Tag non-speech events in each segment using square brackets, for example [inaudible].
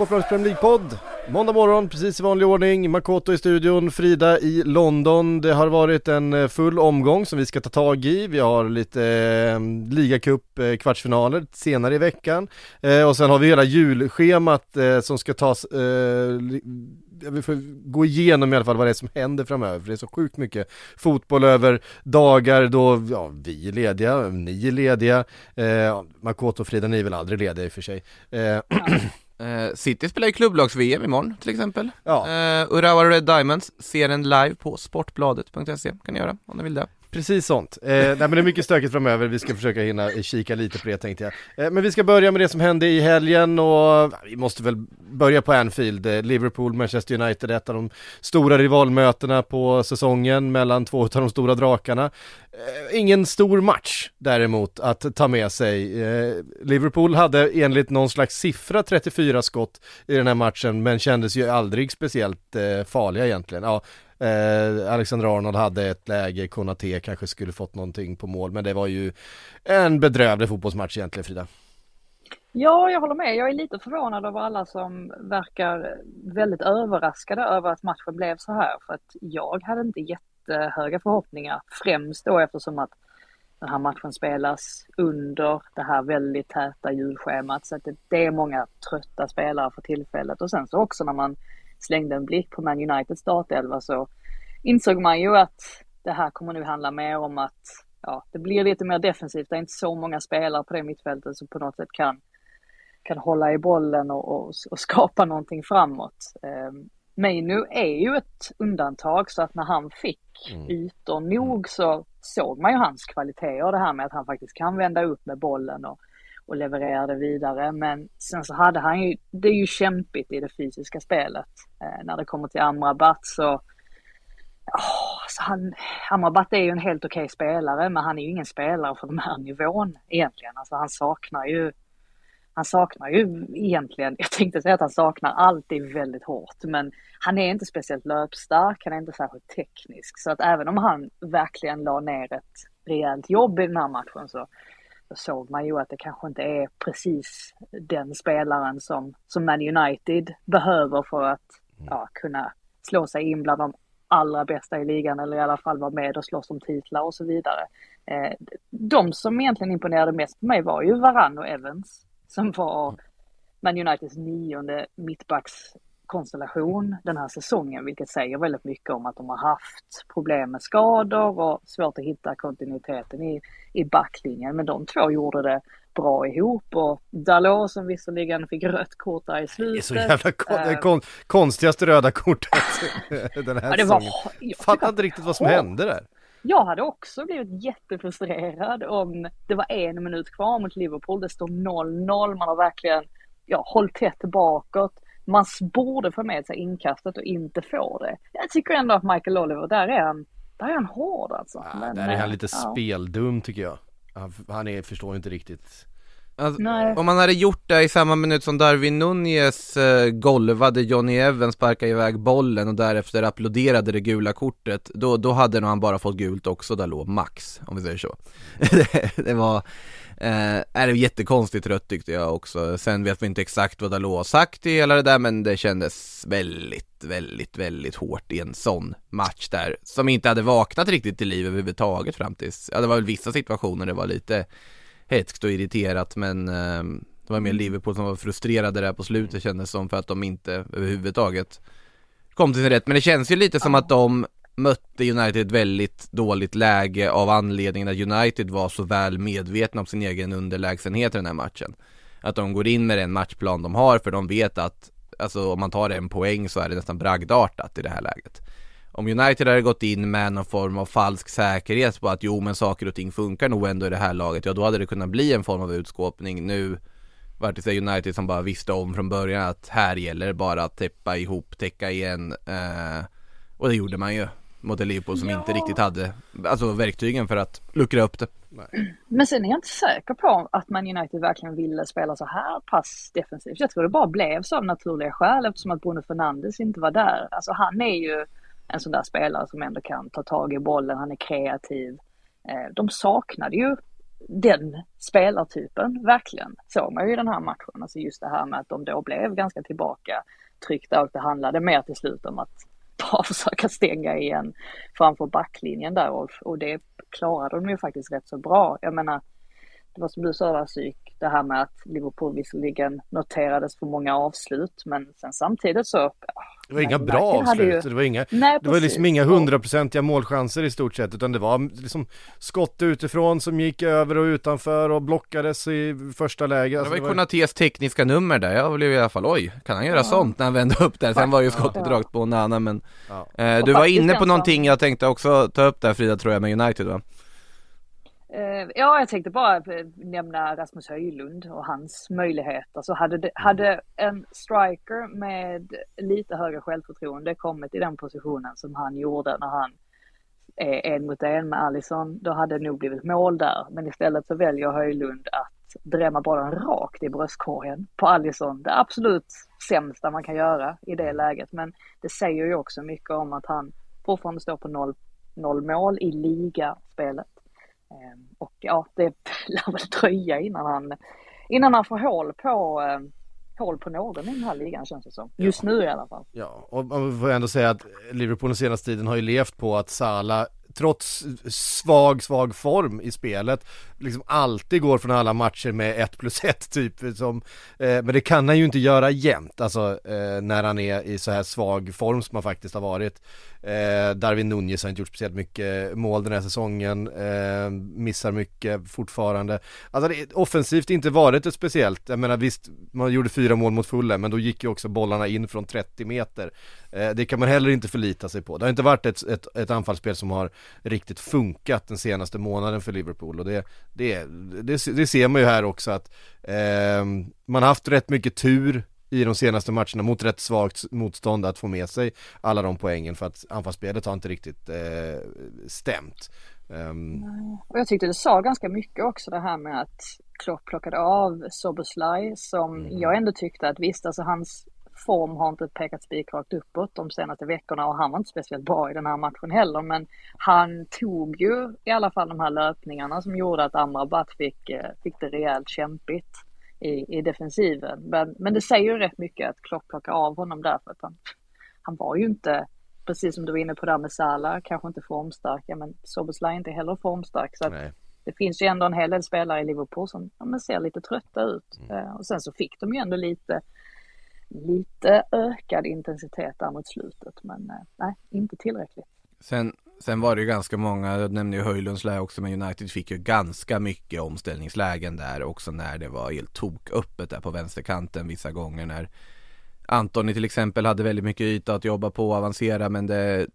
Sportbladets Premier League-podd. Måndag morgon, precis i vanlig ordning. Makoto i studion, Frida i London. Det har varit en eh, full omgång som vi ska ta tag i. Vi har lite eh, ligacup eh, kvartsfinaler senare i veckan. Eh, och sen har vi hela julschemat eh, som ska tas eh, vi får gå igenom i alla fall vad det är som händer framöver, för det är så sjukt mycket fotboll över dagar då, ja, vi är lediga, ni är lediga, eh, Makoto och Frida, ni är väl aldrig lediga i och för sig. Eh, [clears throat] Eh, City spelar ju klubblags-VM imorgon till exempel. Ja. Eh, Urawa Red Diamonds ser den live på sportbladet.se kan ni göra om ni vill det. Precis sånt. Eh, nej men det är mycket stökigt framöver, vi ska försöka hinna kika lite på det tänkte jag. Eh, men vi ska börja med det som hände i helgen och vi måste väl börja på Anfield. Eh, Liverpool, Manchester United, ett av de stora rivalmötena på säsongen mellan två av de stora drakarna. Eh, ingen stor match däremot att ta med sig. Eh, Liverpool hade enligt någon slags siffra 34 skott i den här matchen men kändes ju aldrig speciellt eh, farliga egentligen. Ja, Eh, Alexander Arnold hade ett läge, Konate kanske skulle fått någonting på mål, men det var ju en bedrövlig fotbollsmatch egentligen Frida. Ja, jag håller med. Jag är lite förvånad över alla som verkar väldigt överraskade över att matchen blev så här. För att jag hade inte jättehöga förhoppningar, främst då eftersom att den här matchen spelas under det här väldigt täta julschemat. Så att det, det är många trötta spelare för tillfället. Och sen så också när man slängde en blick på Man Uniteds startelva så insåg man ju att det här kommer nu handla mer om att ja, det blir lite mer defensivt. Det är inte så många spelare på det mittfältet som på något sätt kan, kan hålla i bollen och, och, och skapa någonting framåt. Eh, Meinu är ju ett undantag så att när han fick Mm. ytor nog så såg man ju hans kvaliteter det här med att han faktiskt kan vända upp med bollen och, och leverera det vidare. Men sen så hade han ju, det är ju kämpigt i det fysiska spelet. Eh, när det kommer till Amrabat så, oh, så han, Amrabat är ju en helt okej spelare men han är ju ingen spelare för den här nivån egentligen. Alltså han saknar ju han saknar ju egentligen, jag tänkte säga att han saknar alltid väldigt hårt, men han är inte speciellt löpstark, han är inte särskilt teknisk. Så att även om han verkligen la ner ett rejält jobb i den här matchen så, så såg man ju att det kanske inte är precis den spelaren som, som Man United behöver för att ja, kunna slå sig in bland de allra bästa i ligan eller i alla fall var med och slåss om titlar och så vidare. Eh, de som egentligen imponerade mest på mig var ju Varann och Evans som var Man Uniteds nionde mittbackskonstellation den här säsongen, vilket säger väldigt mycket om att de har haft problem med skador och svårt att hitta kontinuiteten i, i backlinjen. Men de två gjorde det bra ihop och Dalot som visserligen fick rött kort där i Det är slutet. så jävla kon- eh, det kon- konstigaste röda kortet [laughs] den här ja, det var, jag Fattar inte riktigt vad som hårt. hände där. Jag hade också blivit jättefrustrerad om det var en minut kvar mot Liverpool. Det står 0-0. Man har verkligen ja, hållit tätt bakåt. Man borde få med sig inkastet och inte få det. Jag tycker ändå att Michael Oliver, där är han, där är han hård alltså. Ja, Men, där är han eh, lite ja. speldum tycker jag. Han, han är, förstår inte riktigt. Alltså, om man hade gjort det i samma minut som Darwin Nunez eh, golvade Johnny Evans, sparkade iväg bollen och därefter applåderade det gula kortet, då, då hade nog han bara fått gult också Dalot, max, om vi säger så. [laughs] det, det var, eh, är det jättekonstigt rött tyckte jag också. Sen vet vi inte exakt vad Dalot har sagt i hela det där, men det kändes väldigt, väldigt, väldigt hårt i en sån match där, som inte hade vaknat riktigt till liv överhuvudtaget fram tills, ja det var väl vissa situationer det var lite hetskt och irriterat men eh, det var mer Liverpool som var frustrerade där på slutet kändes som för att de inte överhuvudtaget kom till sin rätt. Men det känns ju lite som att de mötte United i ett väldigt dåligt läge av anledningen att United var så väl medvetna om sin egen underlägsenhet i den här matchen. Att de går in med den matchplan de har för de vet att alltså om man tar en poäng så är det nästan bragdartat i det här läget. Om United hade gått in med någon form av falsk säkerhet på att jo men saker och ting funkar nog ändå i det här laget, ja då hade det kunnat bli en form av utskåpning. Nu var det United som bara visste om från början att här gäller det bara att täppa ihop, täcka igen eh, och det gjorde man ju mot Liverpool som Ja. inte riktigt hade alltså verktygen för att luckra upp det. Men sen är jag inte säker på att man United verkligen ville spela så här pass defensivt. Jag tror det bara blev så av naturliga skäl eftersom att Bruno Fernandes inte var där. Alltså han är ju en sån där spelare som ändå kan ta tag i bollen, han är kreativ. Eh, de saknade ju den spelartypen, verkligen. Såg man ju i den här matchen. Alltså just det här med att de då blev ganska tillbaka tryckta och det handlade mer till slut om att [laughs] bara försöka stänga igen framför backlinjen där och, och det klarade de ju faktiskt rätt så bra. Jag menar, det var som du sa där psyk, det här med att Liverpool visserligen noterades för många avslut men sen samtidigt så... Det var inga bra ju- avslut, det var inga Nej, Det var liksom inga hundraprocentiga målchanser i stort sett utan det var liksom skott utifrån som gick över och utanför och blockades i första läge. Det Alltså, var ju det var- Konatés tekniska nummer där, jag blev i alla fall oj, kan han göra sånt när han vände upp där? Sen var ju skottet Ja. rakt på Nana men Ja. eh, Du var inne på någonting jag tänkte också ta upp där Frida tror jag med United va? Eh, Ja, jag tänkte bara eh, nämna Rasmus Höjlund och hans möjligheter. Så hade, det, hade en striker med lite högre självförtroende kommit i den positionen som han gjorde när han är en mot en med Alisson, då hade det nog blivit mål där. Men istället så väljer Höjlund att drämma bollen rakt i bröstkorgen på Alisson. Det absolut sämsta man kan göra i det läget. Men det säger ju också mycket om att han fortfarande står på noll, noll mål i ligaspelet. Ehm, Och ja, det [laughs] lär väl dröja innan han, innan han får hål på, eh, hål på någon i den här ligan känns det som. Just nu i alla fall. Ja, och man får ändå säga att Liverpool den senaste tiden har ju levt på att Salah trots svag, svag form i spelet liksom alltid går från alla matcher med 1 plus 1 typ som, eh, men det kan han ju inte göra jämt, alltså eh, när han är i så här svag form som han faktiskt har varit. Eh, Darwin Nunez har inte gjort speciellt mycket mål den här säsongen, eh, missar mycket fortfarande. Alltså det, offensivt inte varit ett speciellt, jag menar visst, man gjorde fyra mål mot Fulham men då gick ju också bollarna in från 30 meter. Eh, det kan man heller inte förlita sig på. Det har inte varit ett, ett, ett anfallsspel som har riktigt funkat den senaste månaden för Liverpool och det, det, det, det ser man ju här också att eh, man har haft rätt mycket tur i de senaste matcherna mot rätt svagt motstånd att få med sig alla de poängen för att anfallsspelet har inte riktigt eh, stämt. Ehm, Och jag tyckte det sa ganska mycket också det här med att Klopp plockade av Soboslaj som jag ändå tyckte att visst, alltså hans form har inte pekat spikrakt uppåt de senaste veckorna och han var inte speciellt bra i den här matchen heller men han tog ju i alla fall de här löpningarna som gjorde att Amrabat fick, eh, fick det rejält kämpigt i, i defensiven. Men, men det säger ju rätt mycket att Klopp plockar av honom där för att han, han var ju inte, precis som du var inne på där med Salah, kanske inte formstark, ja, men Soboslaj är inte heller formstark. Så att det finns ju ändå en hel del spelare i Liverpool som ja, ser lite trötta ut. Eh, och sen så fick de ju ändå lite, lite ökad intensitet där mot slutet. Men eh, nej, inte tillräckligt. Sen, sen var det ju ganska många, jag nämnde ju Höjlunds läge också, men United fick ju ganska mycket omställningslägen där också när det var helt toköppet där på vänsterkanten vissa gånger när Antoni till exempel hade väldigt mycket yta att jobba på och avancera men det,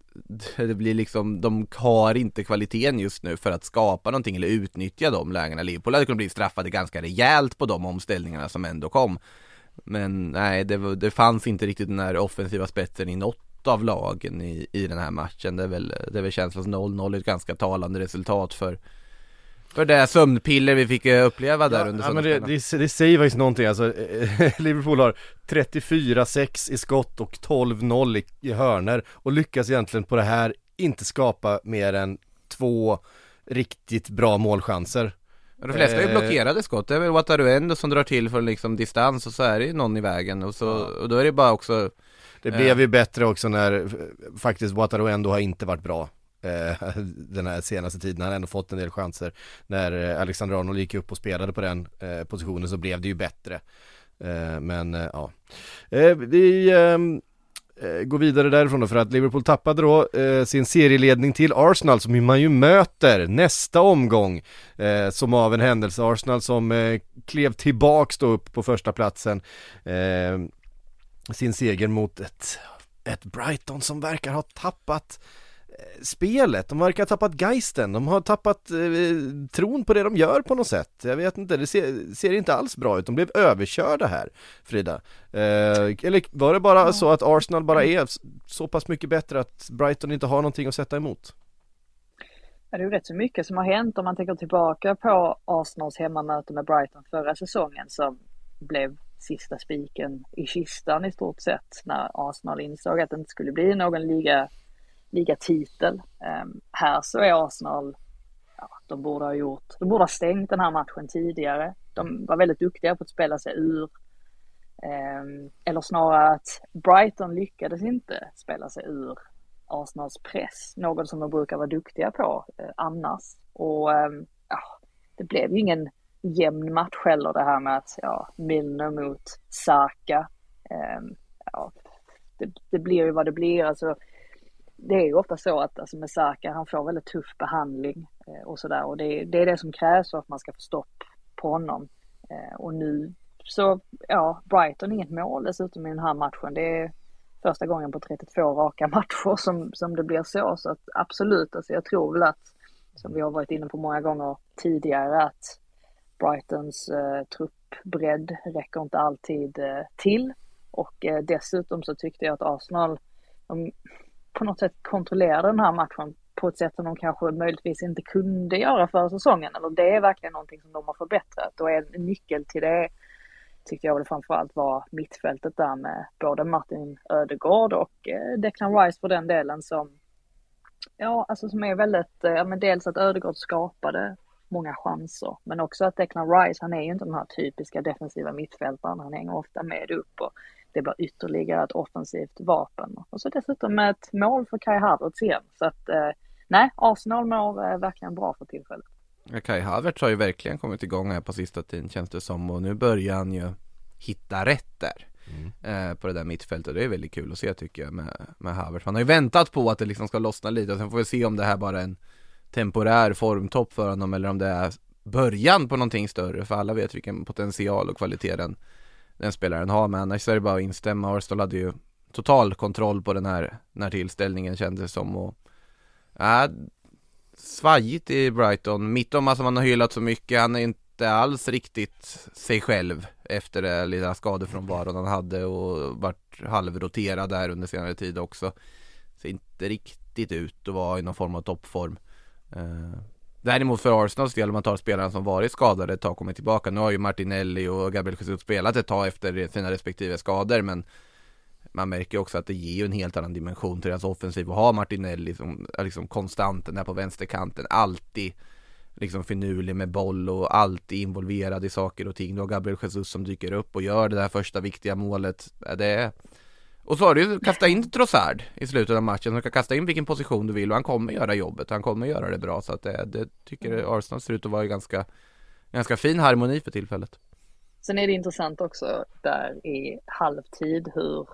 det blir liksom, de har inte kvaliteten just nu för att skapa någonting eller utnyttja de lägena. Liverpool hade kunnat bli straffade ganska rejält på de omställningarna som ändå kom. Men nej, det, var, det fanns inte riktigt den här offensiva spetsen i något av lagen i, i den här matchen. Det är väl, det är väl känslans 0-0 ett ganska talande resultat för för det sömnpiller vi fick eh, uppleva där Ja, under ja, men det, det, det säger faktiskt någonting alltså, eh, [laughs] Liverpool har 34-6 i skott och 12-0 i, i hörner och lyckas egentligen på det här inte skapa mer än två riktigt bra målchanser. De flesta är ju Eh, blockerade skott, det är väl Wataruendo som drar till från liksom distans och så är det ju någon i vägen och, så, och då är det bara också Det Eh. blev ju bättre också när faktiskt Wataru ändå har inte varit bra eh, [laughs] den här senaste tiden. Han har ändå fått en del chanser. När eh, Alexander Arnold gick upp och spelade på den eh, positionen så blev det ju bättre. Eh, men ja, vi Eh, gå vidare därifrån då för att Liverpool tappade då eh, sin serieledning till Arsenal som man ju möter nästa omgång eh, som av en händelse Arsenal som eh, klev tillbaks då upp på första platsen eh, sin seger mot ett ett Brighton som verkar ha tappat eh, spelet, de verkar ha tappat geisten, de har tappat eh, tron på det de gör på något sätt. Jag vet inte, det ser, ser inte alls bra ut. De blev överkörda här, Frida. Eh, eller var det bara så att Arsenal bara är så pass mycket bättre att Brighton inte har någonting att sätta emot? Ja, det är ju rätt så mycket som har hänt om man tänker tillbaka på Arsenals hemmamöte med Brighton förra säsongen som blev sista spiken i kistan i stort sett när Arsenal insåg att det inte skulle bli någon liga, ligatitel. Um, ehm, här så är Arsenal, ja, de borde ha gjort, de borde ha stängt den här matchen tidigare. De var väldigt duktiga på att spela sig ur. Um, eller snarare att Brighton lyckades inte spela sig ur Arsenals press, något som de brukar vara duktiga på eh, annars. Och ehm, ja, det blev ju ingen jämn match heller det här med att ja, Milner mot Saka. Ja, det, det, blir ju vad det blir. Alltså, det är ju ofta så att alltså med Saka, han får väldigt tuff behandling eh, och sådär och det, det, är det som krävs för att man ska få stopp på honom. Eh, och nu så, ja, Brighton inget mål dessutom i den här matchen. Det är första gången på 32 raka [laughs] matcher som, som det blir så. Så att absolut, alltså jag tror väl att, som vi har varit inne på många gånger tidigare, att Brightons eh, truppbredd räcker inte alltid eh, till. Och eh, dessutom så tyckte jag att Arsenal de på något sätt kontrollerade den här matchen på ett sätt som de kanske möjligtvis inte kunde göra förra säsongen. Eller det är verkligen någonting som de har förbättrat och en nyckel till det tyckte jag väl framförallt var mittfältet där med både Martin Ödegård och eh, Declan Rice för den delen som, ja, alltså som är väldigt, eh, ja men dels att Ödegård skapade många chanser, men också att Declan Rice, han är ju inte den här typiska defensiva mittfältaren, han hänger ofta med upp och det blir ytterligare ett offensivt vapen. Och så dessutom med ett mål för Kai Havertz igen, så att eh, nej, Arsenal mår verkligen bra för tillfället. Kai Havertz har ju verkligen kommit igång här på sista tiden känns det som och nu börjar han ju hitta rätt där mm. eh, på det där mittfältet och det är väldigt kul att se tycker jag med, med Havertz. Man har ju väntat på att det liksom ska lossna lite och sen får vi se om det här bara är en temporär formtopp för honom eller om det är början på någonting större för alla vet vilken potential och kvalitet den, den spelaren har men annars är det bara att instämma. Arsenal hade ju total kontroll på den här, den här tillställningen kändes det som och äh, svajigt i Brighton. Mittom, som man har hyllat så mycket, han är inte alls riktigt sig själv efter det lilla skadefrånvaron han hade och vart halvroterad där under senare tid också. Ser inte riktigt ut att vara i någon form av toppform. Eh, Däremot för Arsenals del, om man tar spelarna som varit skadade ett tag och kommit tillbaka. Nu har ju Martinelli och Gabriel Jesus spelat ett tag efter sina respektive skador men man märker också att det ger ju en helt annan dimension till deras offensiv och ha Martinelli som liksom konstanten där på vänsterkanten, alltid liksom finurlig med boll och alltid involverad i saker och ting. Du har Gabriel Jesus som dyker upp och gör det där första viktiga målet. Det är... Och så har du ju kastat in Trossard i slutet av matchen. Du kan kasta in vilken position du vill och han kommer göra jobbet. Han kommer göra det bra så att det, det tycker Arsenal ser ut att vara ganska, ganska fin harmoni för tillfället. Sen är det intressant också där i halvtid hur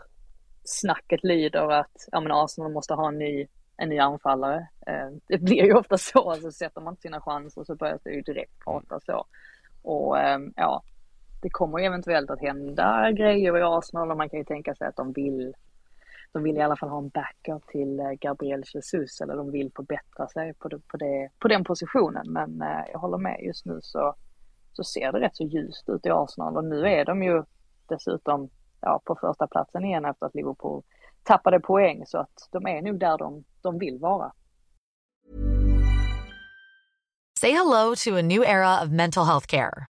snacket lyder att ja, men Arsenal måste ha en ny, en ny anfallare. Eh, det blir ju ofta så, alltså sätter man inte sina chanser så börjar det ju direkt prata så. Och eh, ja, det kommer ju eventuellt att hända grejer i Arsenal och man kan ju tänka sig att de vill de vill i alla fall ha en backup till eh, Gabriel Jesus eller de vill förbättra sig på, det, på, det, på den positionen. Men eh, jag håller med, just nu så, så ser det rätt så ljust ut i Arsenal och nu är de ju dessutom ja, på första platsen igen efter att Liverpool tappade poäng så att de är nog där de, de vill vara. Say hello to a new era of mental health care.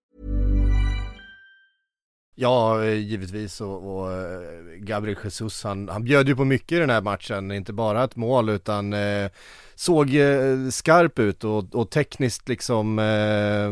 Ja, eh, givetvis och, och eh, Gabriel Jesus han, han bjöd ju på mycket i den här matchen, inte bara ett mål utan eh, såg eh, skarp ut och, och tekniskt liksom eh,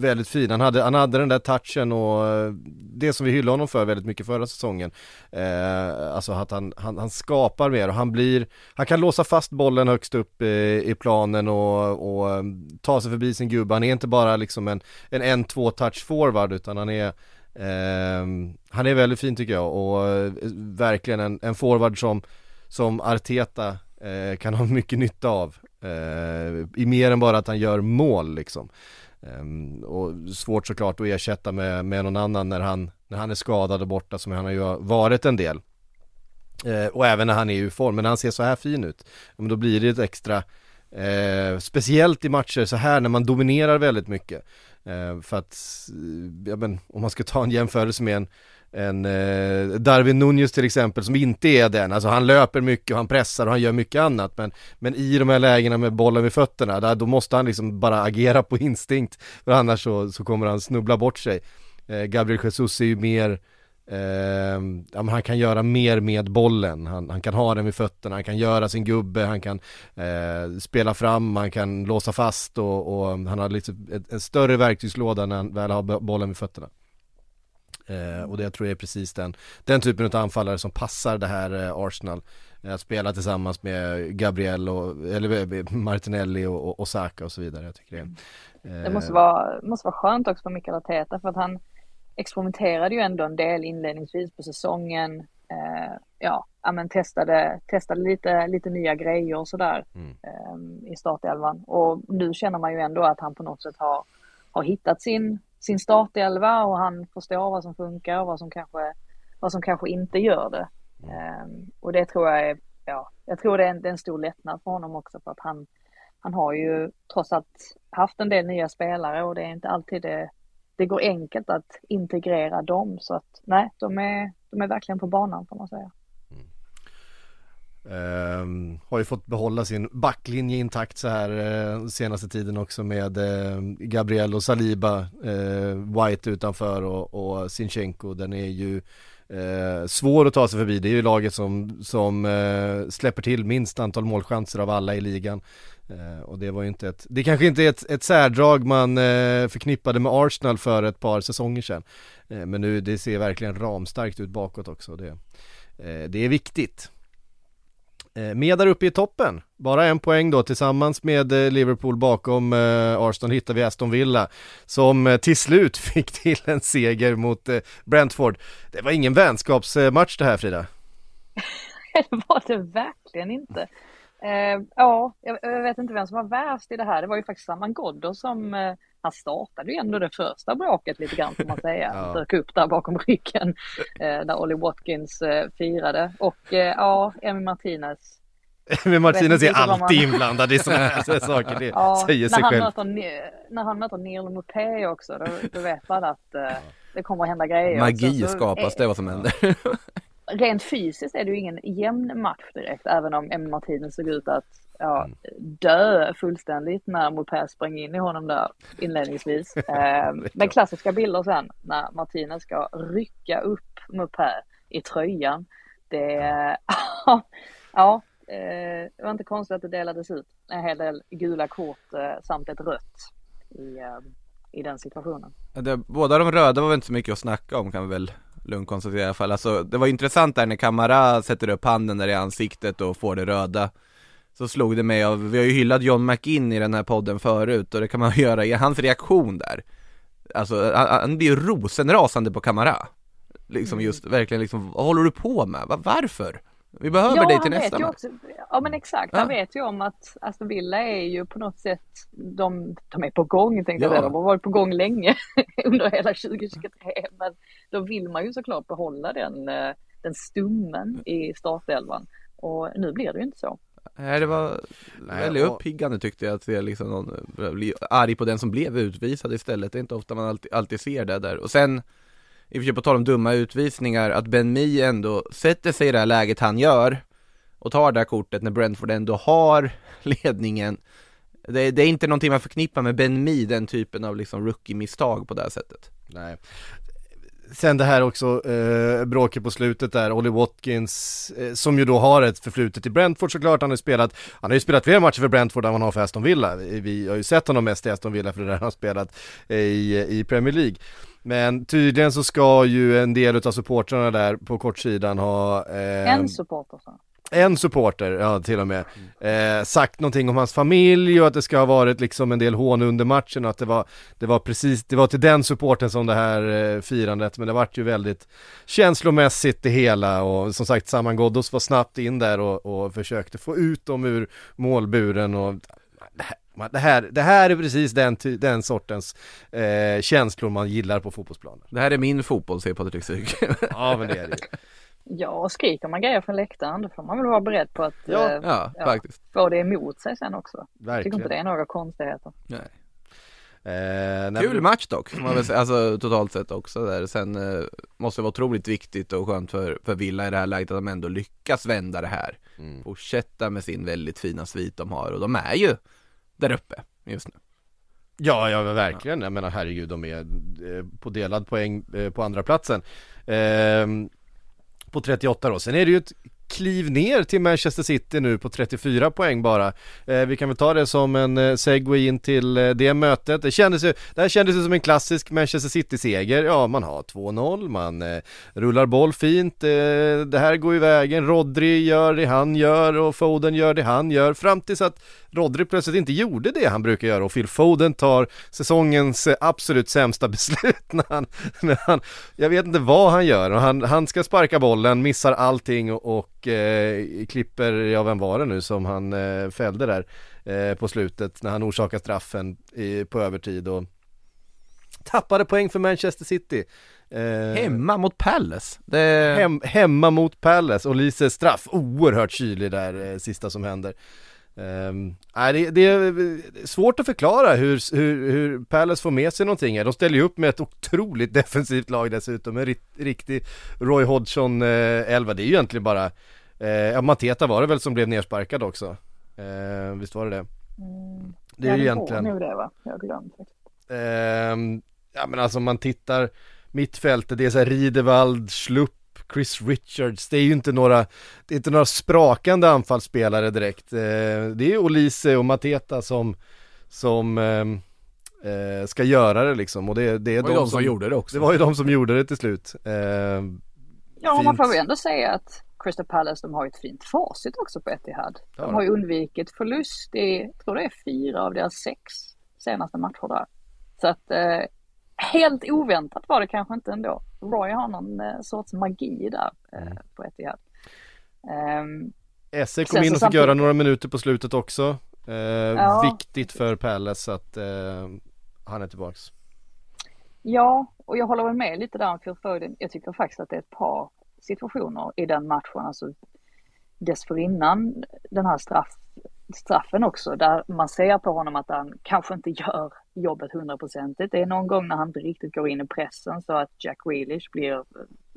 väldigt fin. Han hade, han hade den där touchen och eh, det som vi hyllade honom för väldigt mycket förra säsongen. Eh, alltså att han, han, han, skapar mer och han blir, han kan låsa fast bollen högst upp i planen och, och ta sig förbi sin gubbe. Han är inte bara liksom en, en 1-2 touch forward utan han är Ehm, han är väldigt fin tycker jag och eh, verkligen en, en forward som, som Arteta eh, kan ha mycket nytta av. Eh, I mer än bara att han gör mål liksom. Ehm, och svårt såklart att ersätta med, med någon annan när han, när han är skadad och borta som han har ju varit en del. Eh, och även när han är i form, men när han ser så här fin ut, men då blir det ett extra Eh, speciellt i matcher så här när man dominerar väldigt mycket. Eh, för att, eh, ja men om man ska ta en jämförelse med en, en eh, Darwin Nunez till exempel som inte är den, alltså han löper mycket och han pressar och han gör mycket annat men, men i de här lägena med bollen vid fötterna, där, då måste han liksom bara agera på instinkt för annars så, så kommer han snubbla bort sig. Eh, Gabriel Jesus är ju mer Eh, ja, han kan göra mer med bollen, han, han, kan ha den vid fötterna, han kan göra sin gubbe, han kan eh, spela fram, han kan låsa fast och, och han har liksom ett, en större verktygslåda när han väl har bollen vid fötterna. Eh, och det tror jag är precis den, den typen av anfallare som passar det här eh, Arsenal. Att spela tillsammans med Gabriel och, eller Martinelli och, och, och Saka och så vidare. Jag tycker det, det måste vara, måste vara skönt också för Mikael Arteta för att han experimenterade ju ändå en del inledningsvis på säsongen. Eh, ja, men testade, testade lite, lite nya grejer och sådär mm. eh, i startelvan. Och nu känner man ju ändå att han på något sätt har, har hittat sin, sin startelva och han förstår vad som funkar och vad som kanske, vad som kanske inte gör det. Mm. Eh, och det tror jag är, ja, jag tror det är, en, det är en stor lättnad för honom också för att han, han har ju trots allt haft en del nya spelare och det är inte alltid det det går enkelt att integrera dem så att nej, de är, de är verkligen på banan får man säga. Mm. Eh, har ju fått behålla sin backlinje intakt så här eh, senaste tiden också med eh, Gabriel och Saliba, eh, White utanför och, och Sinchenko. Den är ju eh, svår att ta sig förbi. Det är ju laget som, som eh, släpper till minst antal målchanser av alla i ligan. Eh, och det var ju inte ett, det kanske inte är ett, ett särdrag man eh, förknippade med Arsenal för ett par säsonger sedan. Eh, men nu, det ser verkligen ramstarkt ut bakåt också. Det, eh, det är viktigt. Eh, med där uppe i toppen, bara en poäng då tillsammans med eh, Liverpool bakom eh, Arsenal hittar vi Aston Villa som eh, till slut [laughs] fick till en seger mot eh, Brentford. Det var ingen vänskapsmatch det här Frida. [laughs] det var det verkligen inte. Eh, ja, jag, jag, vet inte vem som var värst i det här. Det var ju faktiskt Saman Ghoddo som eh, han startade ju ändå det första bråket lite grann får man säga. [laughs] ja. Dök upp där bakom ryggen eh, när Ollie Watkins eh, firade. Och eh, ja, Emi Martinez. Emi Martinez är alltid man... inblandad i sådana här saker, det [laughs] ja, säger sig själv. Möter, när han möter Neil Mopé också, då, då vet man att eh, det kommer att hända grejer. Magi också. skapas, det är vad som händer rent fysiskt är det ju ingen jämn match direkt, även om Emil Martinez såg ut att ja, mm. dö fullständigt när Mopé sprang in i honom där inledningsvis. [laughs] eh, men klassiska bilder sen när Martinez ska rycka upp Mopé i tröjan. Det, [laughs] ja, eh, det var inte konstigt att det delades ut en hel del gula kort eh, samt ett rött i, eh, i den situationen. Det, båda de röda var väl inte så mycket att snacka om kan vi väl lugnt konstatera i alla fall. Alltså, det var intressant där när Kamara sätter upp handen där i ansiktet och får det röda. Så slog det mig av, vi har ju hyllat John McInn i den här podden förut och det kan man [laughs] göra i hans reaktion där. Alltså han, han blir ju rosenrasande på Kamara. Liksom mm. just, verkligen liksom, vad håller du på med? Varför? Vi behöver ja, dig till nästa match. Också, ja men exakt, ja. han vet ju om att Aston Villa är ju på något sätt, de, de är på gång tänkte ja. jag de har varit på gång länge [laughs] under hela 2023 men då vill man ju såklart behålla den, eh, den stummen i startelvan och nu blir det ju inte så. Nej det var väldigt uppiggande tyckte jag att se liksom någon bli arg på den som blev utvisad istället. Det är inte ofta man alltid, alltid ser det där och sen i och för sig på tal om dumma utvisningar, att Ben Mi ändå sätter sig i det här läget han gör och tar det här kortet när Brentford ändå har [laughs] ledningen. Det, det är inte någonting man förknippar med Ben Mi, den typen av liksom rookie-misstag på det här sättet. Nej. sen det här också, eh, bråket på slutet där, Olly Watkins, eh, som ju då har ett förflutet i Brentford såklart, han har ju spelat, han har ju spelat fler matcher för Brentford än vad han har för Aston Villa. Vi, vi har ju sett honom mest i Aston Villa för det där han har spelat i, i Premier League. Men tydligen så ska ju en del av supportrarna där på kortsidan ha eh, En supporter så. en supporter, ja till och med, eh, sagt någonting om hans familj och att det ska ha varit liksom en del hån under matchen och att det var, det var precis, det var till den supporten som det här eh, firandet, men det vart ju väldigt känslomässigt det hela och som sagt Saman Ghoddos var snabbt in där och, och försökte få ut dem ur målburen och det här, det här, det här är precis den, den sortens eh, känslor man gillar på fotbollsplanen. Det här är min fotboll, säger Patrik Syk. [laughs] Ja men det är det. Ja, och skriker man grejer från läktaren då får man väl vara beredd på att Ja, eh, ja, Ja. faktiskt. få det emot sig sen också. Jag tycker Verkligen. inte det är några konstigheter. Nej. Eh, Kul match dock, får man väl säga, alltså totalt sett också där. Sen eh, måste det vara otroligt viktigt och skönt för, för Villa i det här läget att de ändå lyckas vända det här. Mm. Fortsätta med sin väldigt fina svit de har och de är ju där uppe just nu. Ja, ja verkligen. Jag menar herregud, de är eh, på delad poäng eh, på andra platsen. Ehm, på 38 då. Sen är det ju ett kliv ner till Manchester City nu på 34 poäng bara. Eh, vi kan väl ta det som en eh, segway in till det mötet. Det kändes ju, det här kändes ju som en klassisk Manchester City-seger. Ja, man har 2-0, man eh, rullar boll fint. Eh, det här går ju vägen. Rodri gör det han gör och Foden gör det han gör. Fram tills att Rodri plötsligt inte gjorde det han brukar göra och Phil Foden tar säsongens eh, absolut sämsta [laughs] beslut när han, när han jag vet inte vad han gör och han, han ska sparka bollen, missar allting och, och eh, klipper, ja vem var det nu som han eh, fällde där eh, på slutet när han orsakar straffen i, på övertid och tappade poäng för Manchester City. Eh, Hemma mot Palace. Det... Hem, hemma mot Palace och Lise straff, oerhört kylig där eh, sista som händer. Um, nej, det, det är svårt att förklara hur, hur, hur Palace får med sig någonting här. De ställer ju upp med ett otroligt [laughs] defensivt lag dessutom, en ri- riktig Roy Hodgson eh, 11. Det är ju egentligen bara, eh, ja Mateta var det väl som blev nersparkad också? Eh, visst var det det? Det är ju jag egentligen... nog det va? Jag faktiskt. Ehm, ja men alltså om man tittar mittfältet, det är så här Ridevald, Schlupp, Chris Richards, det är ju inte några, det är inte några sprakande anfallsspelare direkt. Eh, det är Olise och Mateta som, som ehm, eh, ska göra det liksom och det, det är Det var ju de som gjorde det också. Det var ju de som gjorde det till slut. Ehm, Ja, man Fint. får väl ändå säga att Crystal Palace, de har ju ett fint facit också på Etihad. De har ju undvikit förlust i, jag tror det är fyra av deras sex senaste matcher där. Så att eh, helt oväntat var det kanske inte ändå. Roy har någon eh, sorts magi där eh, på Etihad. Ehm, Esse kom in och fick samtidigt- göra några minuter på slutet också. Eh, Ja. Viktigt för Palace att eh, han är tillbaks. Ja, och jag håller väl med lite där om Phil Foden. Jag tycker faktiskt att det är ett par situationer i den matchen, alltså dessförinnan den här straff, straffen också, där man ser på honom att han kanske inte gör jobbet hundraprocentigt. Det är någon gång när han inte riktigt går in i pressen så att Jack Grealish blir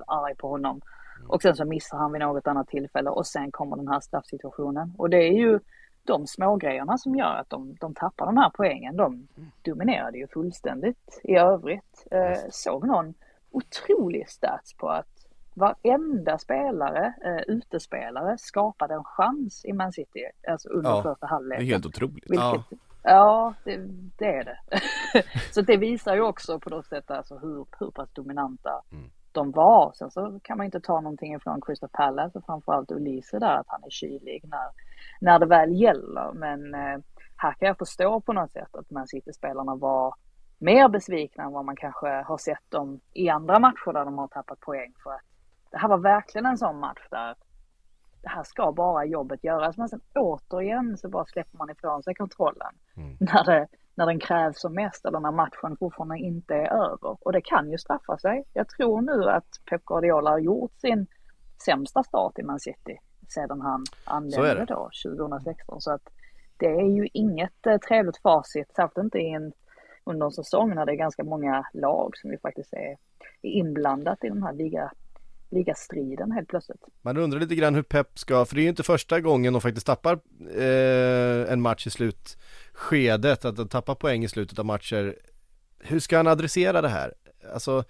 arg på honom. Och sen så missar han vid något annat tillfälle och sen kommer den här straffsituationen. Och det är ju de små grejerna som gör att de, de tappar de här poängen. De dominerade ju fullständigt i övrigt. Eh, såg någon otrolig stats på att varenda spelare, eh, utespelare, skapade en chans i Man City, alltså under Ja, första Det är halvleken. helt otroligt. Vilket, Ja. Ja, det, det är det. [laughs] så det visar ju också på något sätt alltså hur, hur pass dominanta Mm. de var. Sen så kan man inte ta någonting ifrån Crystal Palace och framförallt Ulise där, att han är kylig när, när det väl gäller. Men eh, här kan jag förstå på något sätt att Man City-spelarna var mer besvikna än vad man kanske har sett dem i andra matcher där de har tappat poäng. För att det här var verkligen en sån match där här ska bara jobbet göras. Men sen återigen så bara släpper man ifrån sig kontrollen. [laughs] När, det, när den krävs som mest eller när matchen fortfarande inte är över. Och det kan ju straffa sig. Jag tror nu att Pep Guardiola har gjort sin sämsta start i Man City sedan han anlände det. då 2016. Så att det är ju inget eh, trevligt facit, särskilt inte i en, under en säsong när det är ganska många lag som ju faktiskt är, är inblandat i den här liga, ligastriden helt plötsligt. Man undrar lite grann hur Pep ska, för det är ju inte första gången de faktiskt tappar eh, en match i slutskedet, att de tappar poäng i slutet av matcher. Hur ska han adressera det här? Alltså,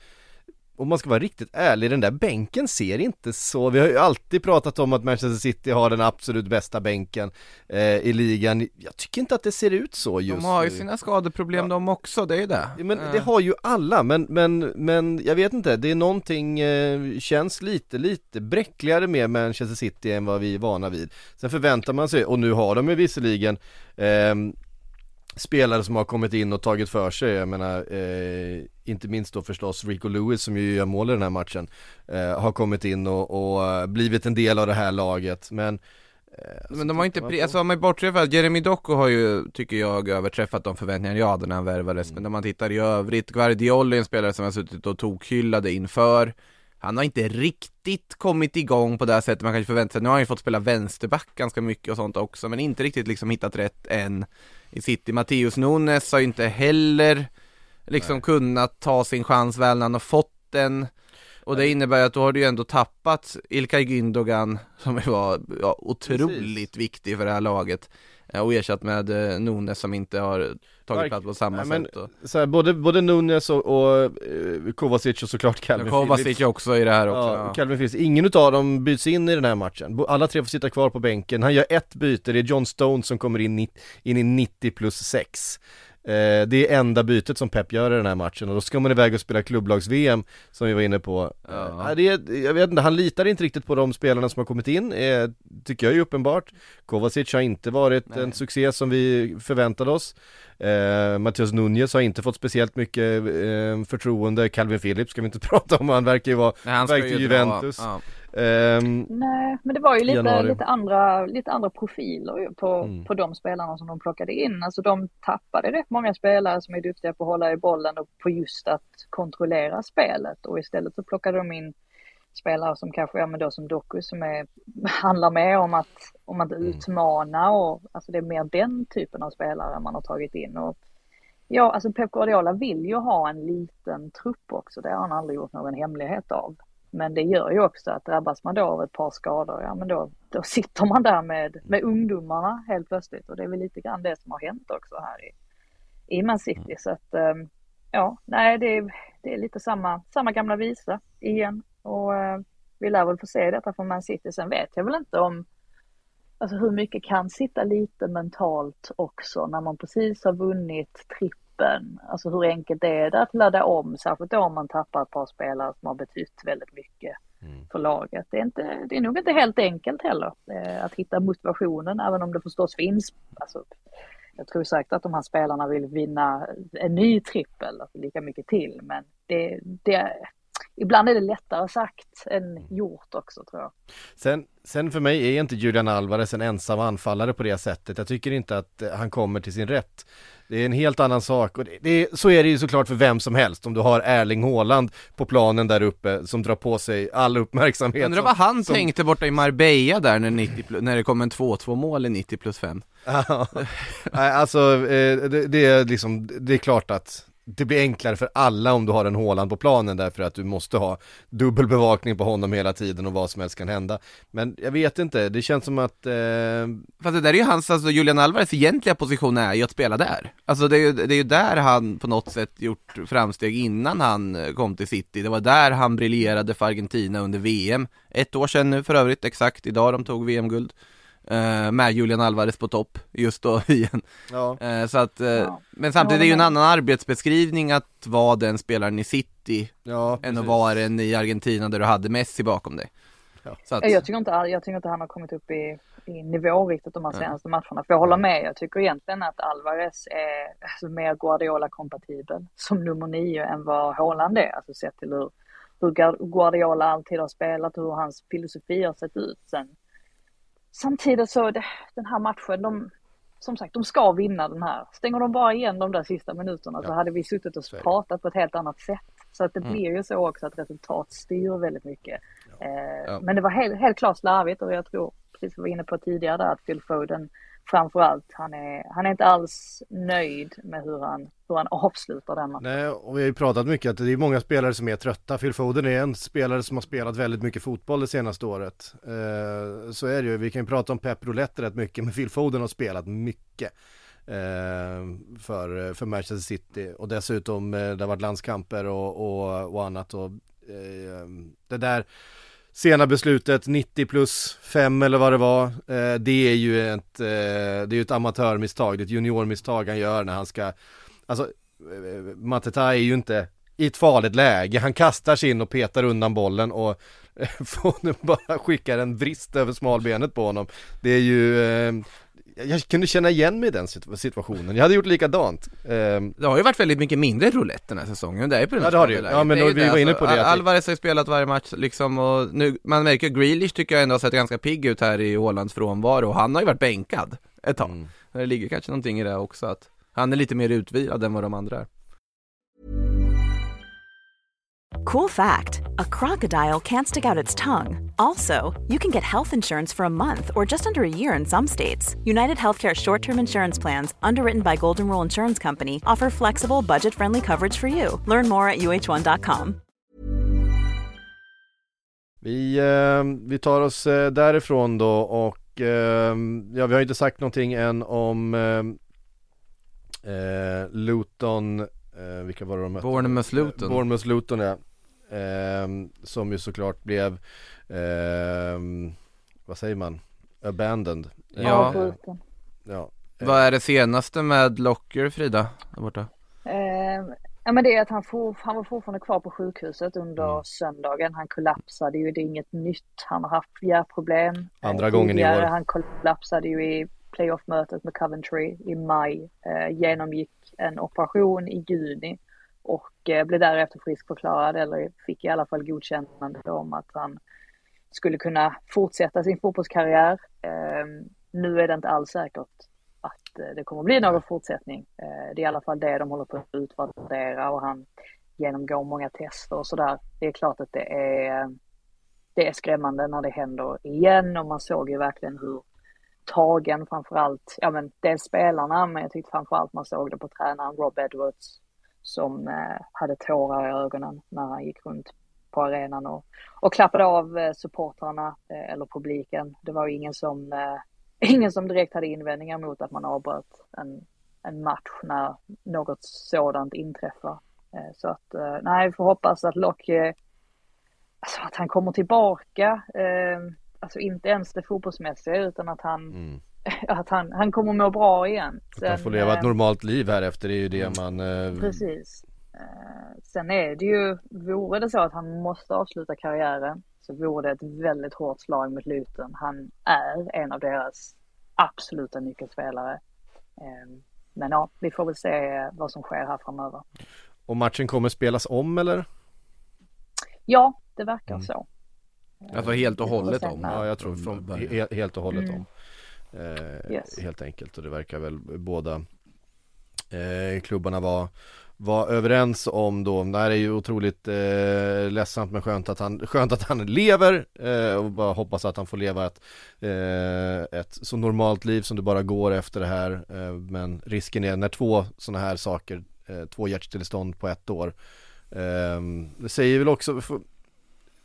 om man ska vara riktigt ärlig, den där bänken ser inte så, vi har ju alltid pratat om att Manchester City har den absolut bästa bänken eh, i ligan. Jag tycker inte att det ser ut så just De har ju nu. sina skadeproblem Ja. de också, det är ju det. Men Eh, det har ju alla, men, men, men jag vet inte, det är någonting, eh, känns lite, lite bräckligare med Manchester City än vad vi är vana vid. Sen förväntar man sig, och nu har de ju visserligen ehm, spelare som har kommit in och tagit för sig, jag menar, eh, inte minst då förstås Rico Lewis som ju gör mål i den här matchen, eh, har kommit in och, och eh, blivit en del av det här laget, men eh, Men de har inte, pri- alltså om man bortser från Jeremy Doku har ju, tycker jag, överträffat de förväntningar jag hade när han värvades Men om man tittar i övrigt, Guardiola är en spelare som har suttit och tokhyllade inför. Han har inte riktigt kommit igång på det här sättet man kanske förväntar sig Nu har han ju fått spela vänsterback ganska mycket och sånt också Men inte riktigt liksom hittat rätt än i City. Matteus Nunes har ju inte heller liksom kunnat ta sin chans väl när han har fått den. Och det innebär att då har du ju ändå tappat Ilkay Gündogan som var ja, otroligt Precis. viktig för det här laget och ersatt med eh, Nunes som inte har tagit plats på samma Nej, sätt och så här, både, både Nunes och, och eh, Kovacic och såklart Calvin Kovacic Phillips också i det här också Ja, ja. Calvin Phillips, ingen utav dem byts in i den här matchen. Alla tre får sitta kvar på bänken. Han gör ett byte, det är John Stones som kommer in, i- in i 90 plus 6. Eh, det är enda bytet som Pep gör i den här matchen och då ska man iväg och spela klubblags-VM som vi var inne på. Ja. Eh, det är, jag vet inte, han litar inte riktigt på de spelarna som har kommit in, eh, tycker jag är uppenbart. Kovacic har inte varit Nej. en succé som vi förväntade oss. Eh, Mattias Nunez har inte fått speciellt mycket eh, förtroende, Calvin Phillips ska vi inte [laughs] prata om, han verkar ju vara Nej, han ska ju dra, Juventus. ja. Ehm, Nej, men det var ju lite, lite, andra, lite andra profiler på, Mm. på de spelarna som de plockade in. Alltså de tappade rätt många spelare som är duktiga på att hålla i bollen och på just att kontrollera spelet och istället så plockade de in spelare som kanske, ja men då som Doku som är, [laughs] handlar mer om att, om att utmana och alltså det är mer den typen av spelare man har tagit in. Och ja, alltså Pep Guardiola vill ju ha en liten trupp också, det har han aldrig gjort någon hemlighet av. Men det gör ju också att drabbas man då av ett par skador, ja men då, då sitter man där med, med ungdomarna helt plötsligt och det är väl lite grann det som har hänt också här i, i Man City. Så att ehm, ja, nej det är, det är lite samma, samma gamla visa igen och eh, vi lär väl få se detta från Man City. Sen vet jag väl inte om Alltså hur mycket kan sitta lite mentalt också när man precis har vunnit trippen. Alltså hur enkelt är det att ladda om, särskilt då om man tappar ett par spelare som har betytt väldigt mycket för laget. Det är, inte, det är nog inte helt enkelt heller eh, att hitta motivationen, även om det förstås finns. Alltså, jag tror säkert att de här spelarna vill vinna en ny trippel, alltså lika mycket till, men det, det, ibland är det lättare sagt än gjort också tror jag. Sen, sen för mig är inte Julian Alvarez en ensam anfallare på det sättet. Jag tycker inte att han kommer till sin rätt. Det är en helt annan sak och det, det, så är det ju såklart för vem som helst. Om du har Erling Haaland på planen där uppe som drar på sig all uppmärksamhet. Undrar vad han som- tänkte borta i Marbella där när, 90 plus, när det kom en 2-2 mål i 90 plus 5 [laughs] Ja, Nej, alltså eh, det, det är liksom, det är klart att det blir enklare för alla om du har en Håland på planen därför att du måste ha dubbel bevakning på honom hela tiden och vad som helst kan hända. Men jag vet inte, det känns som att eh, Fast det där är ju hans, alltså Julian Alvarez egentliga position är ju att spela där. Alltså det är ju, det är ju där han på något sätt gjort framsteg innan han eh, kom till City. Det var där han briljerade för Argentina under VM Ett år sedan nu för övrigt, exakt. Idag de tog VM-guld eh, Med Julian Alvarez på topp, just då [laughs] igen ja, eh, Så att, eh, Ja. men samtidigt är det ju en annan arbetsbeskrivning att vara den spelaren i City ja Än precis. att vara den i Argentina där du hade Messi bakom dig Ja. Så att, Jag tycker inte, jag tycker inte han har kommit upp i, i nivå riktigt de här senaste matcherna. För jag håller med, jag tycker egentligen att Alvarez är alltså, mer Guardiola-kompatibel som nummer nio än vad Haaland är. Alltså sett till hur, hur Guard- Guardiola alltid har spelat och hur hans filosofi har sett ut. Sen, samtidigt så, det, den här matchen, de, som sagt, de ska vinna den här. Stänger de bara igen de där sista minuterna så Ja. hade vi suttit och Så pratat på ett helt annat sätt. Så att det Mm. blir ju så också att resultat styr väldigt mycket. Eh, Ja. Men det var helt, helt klart slarvigt och jag tror, precis som vi var inne på tidigare där, att Phil Foden framförallt, han är, han är inte alls nöjd med hur han, hur han avslutar den matchen. Nej, och vi har ju pratat mycket att det är många spelare som är trötta. Phil Foden är en spelare som har spelat väldigt mycket fotboll det senaste året. Eh, så är det ju. Vi kan ju prata om Pep Roulette rätt mycket, men Phil Foden har spelat mycket. Eh, för, för Manchester City och dessutom eh, det har varit landskamper och, och, och annat och eh, det där sena beslutet 90 plus 5 eller vad det var. Eh, det är ju ett, eh, det är ett amatörmisstag, det är ett juniormisstag han gör när han ska, alltså eh, Mateta är ju inte i ett farligt läge, han kastar sig in och petar undan bollen och eh, [laughs] Foden bara skickar en vrist över smalbenet på honom. Det är ju, eh, jag kunde känna igen mig i den situationen, jag hade gjort likadant. Det har ju varit väldigt mycket mindre roulette den här säsongen, det är på den Ja det har det ju, ja men det vi var inne på det. Al Alvarez har ju spelat varje match liksom och nu, man märker Grealish tycker jag ändå har sett ganska pigg ut här i Ålands frånvaro och han har ju varit bänkad ett tag. Mm. Det ligger kanske någonting i det också att han är lite mer utvilad än vad de andra är. Cool fact a crocodile can't stick out its tongue. Also, you can get health insurance for a month or just under a year in some states. United Healthcare short term insurance plans, underwritten by Golden Rule Insurance Company, offer flexible, budget friendly coverage for you. Learn more at uh1.com. Vi, eh, vi tar oss eh, därifrån då och eh, ja, vi har inte sagt någonting än om eh, eh, Luton, eh, vilka var det de mötte? Bournemouth Luton. Bournemouth Luton ja. Eh, som ju såklart blev, eh, vad säger man, abandoned. Ja. Ja. Vad är det senaste med Locker Frida, där borta? Eh, ja men det är att han, for, han var fortfarande kvar på sjukhuset under Mm. söndagen. Han kollapsade ju, det är inget nytt. Han har haft hjärtproblem. Andra gången i år. Han kollapsade ju i playoff-mötet med Coventry i maj. Eh, genomgick en operation i juni och eh, blev därefter friskförklarad eller fick i alla fall godkännande om att han skulle kunna fortsätta sin fotbollskarriär. Eh, nu är det inte alls säkert att eh, det kommer bli någon fortsättning. Eh, Det är i alla fall det de håller på att utvärdera och han genomgår många tester och sådär. Det är klart att det är, det är skrämmande när det händer igen och man såg ju verkligen hur tagen framförallt, ja men dels spelarna men jag tyckte framförallt man såg det på tränaren Rob Edwards som eh, hade tårar i ögonen när han gick runt på arenan och, och klappade av eh, supportrarna eh, eller publiken. Det var ju ingen som eh, [laughs] ingen som direkt hade invändningar mot att man avbröt en, en match när något sådant inträffar. Eh, Så att eh, nej, vi får hoppas att Locke, eh, alltså att han kommer tillbaka. Eh, Alltså inte ens det fotbollsmässiga utan att han, Mm. [laughs] att han, han kommer må bra igen. Att han får leva ett eh, normalt liv här efter, det är ju det man... Eh, Precis. Eh, Sen är det ju, vore det så att han måste avsluta karriären så vore det ett väldigt hårt slag mot Luton. Han är en av deras absoluta nyckelspelare. Eh, Men ja, vi får väl se vad som sker här framöver. och matchen kommer spelas om eller? Ja, det verkar Mm. så. Alltså helt och hållet om? Ja, jag tror från, Början. he, helt och hållet Mm. om. Eh, Yes. Helt enkelt och det verkar väl båda eh, klubbarna vara var överens om då, det här är ju otroligt eh, ledsamt men skönt att han, skönt att han lever eh, och bara hoppas att han får leva ett, eh, ett så normalt liv som det bara går efter det här eh, men risken är när två sådana här saker, eh, två hjärtstillestånd på ett år eh, det säger väl också, för,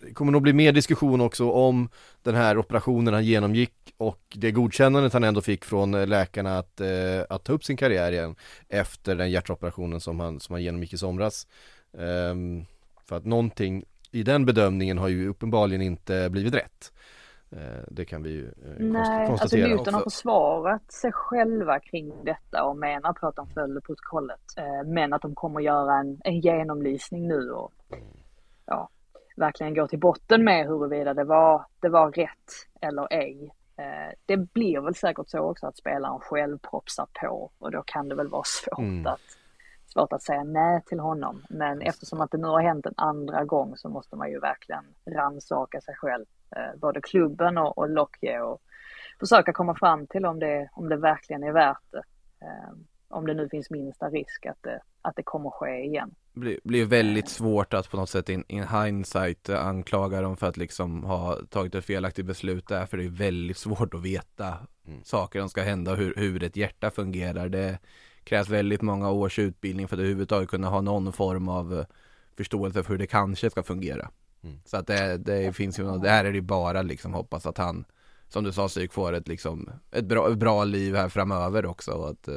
det kommer nog bli mer diskussion också om den här operationen han genomgick och det godkännandet han ändå fick från eh, läkarna att, eh, att ta upp sin karriär igen efter den hjärtoperationen som han, som han genomgick i somras. Ehm, för att någonting i den bedömningen har ju uppenbarligen inte blivit rätt. Eh, det kan vi ju eh, konst- Nej, alltså konstatera. Luton har försvarat sig själva kring detta och menar på att de följde protokollet. Men att de kommer göra en, en genomlysning nu och ja, verkligen gå till botten med huruvida det var, det var rätt eller ej. Eh, Det blir väl säkert så också att spelaren själv propsar på och då kan det väl vara [laughs] svårt, Mm. att, svårt att säga nej till honom. Men eftersom att det nu har hänt en andra gång så måste man ju verkligen rannsaka sig själv. Eh, Både klubben och, och Lockje och försöka komma fram till om det, om det verkligen är värt det. Eh, Om det nu finns minsta risk att det, att det kommer ske igen. Blir, blir väldigt svårt att på något sätt in, in hindsight anklaga dem för att liksom ha tagit ett felaktigt beslut där för det är väldigt svårt att veta Mm. saker som ska hända och hur, hur ett hjärta fungerar. Det krävs väldigt många års utbildning för att överhuvudtaget kunna ha någon form av eh, förståelse för hur det kanske ska fungera. Mm. Så att det, det finns ju, det här är det bara liksom hoppas att han som du sa Psyk får ett liksom ett bra, ett bra liv här framöver också och att eh,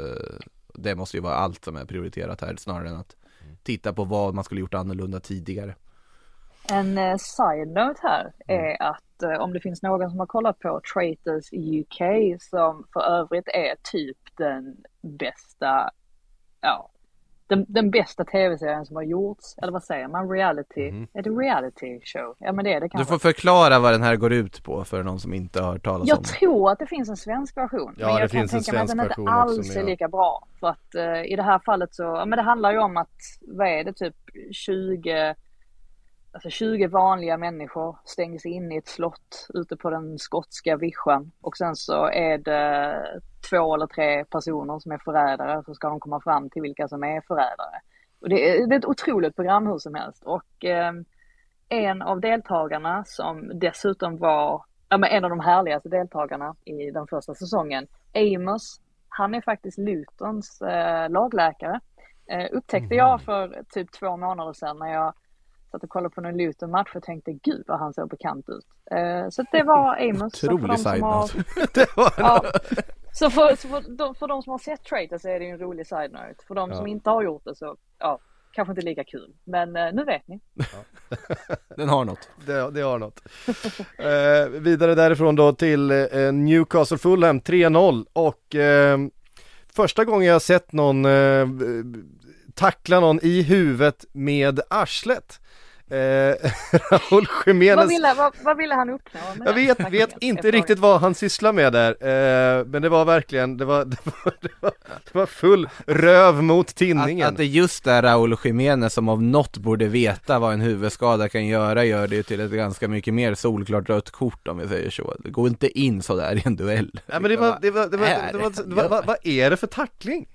det måste ju vara allt som är prioriterat här snarare än att titta på vad man skulle gjort annorlunda tidigare. En eh, side-note här Mm. är att eh, om det finns någon som har kollat på Traitors UK som för övrigt är typ den bästa, ja, den, den bästa tv-serien som har gjorts, eller vad säger man, reality, Mhm. är det reality show? Ja men det är det Du kanske. får förklara vad den här går ut på för någon som inte har hört talas om Jag den. tror att det finns en svensk version. Ja, men det jag kan finns en tänka mig att den svensk inte version också alls är lika bra. För att eh, i det här fallet så, ja, men det handlar ju om att, vad är det, typ 20, alltså 20 vanliga människor stängs in i ett slott ute på den skotska vischan. Och sen så är det två eller tre personer som är förrädare, så ska de komma fram till vilka som är förrädare. Och det är, det är ett otroligt program hur som helst. Och eh, en av deltagarna som dessutom var ja, men en av de härligaste deltagarna i den första säsongen, Amos, han är faktiskt Lutons eh, lagläkare. Eh, upptäckte jag för typ två månader sedan när jag satt och kollade på någon Luton-match och tänkte gud vad han såg bekant ut. Eh, så det var [laughs] Amos. Otrolig har- side-note. [laughs] Ja, så för, så för, de, för de som har sett Traitor så är det ju en rolig side-note. För de som inte har gjort det så, ja, kanske inte lika kul. Men eh, nu vet ni. [laughs] Den har något. det, det har något. Eh, vidare därifrån då till eh, Newcastle Fulham 3-0 och eh, första gången jag har sett någon eh, tackla någon i huvudet med arslet. Eh, [laughs] Raúl Vad Jiménez ville, vad, vad ville han uppnå? Jag vet, vet inte riktigt vad han sysslar med där, eh, men det var verkligen, det var, [laughs] det var, det var, det var full röv mot Att, tinningen. att det just är Raúl Jiménez som av något borde veta vad en huvudskada kan göra gör det ju till ett ganska mycket mer solklart rött kort om vi säger så. Det går inte in så där i en duell. Nej men det var, det var, det var, Är det var, det var, vad, vad är det för tackling?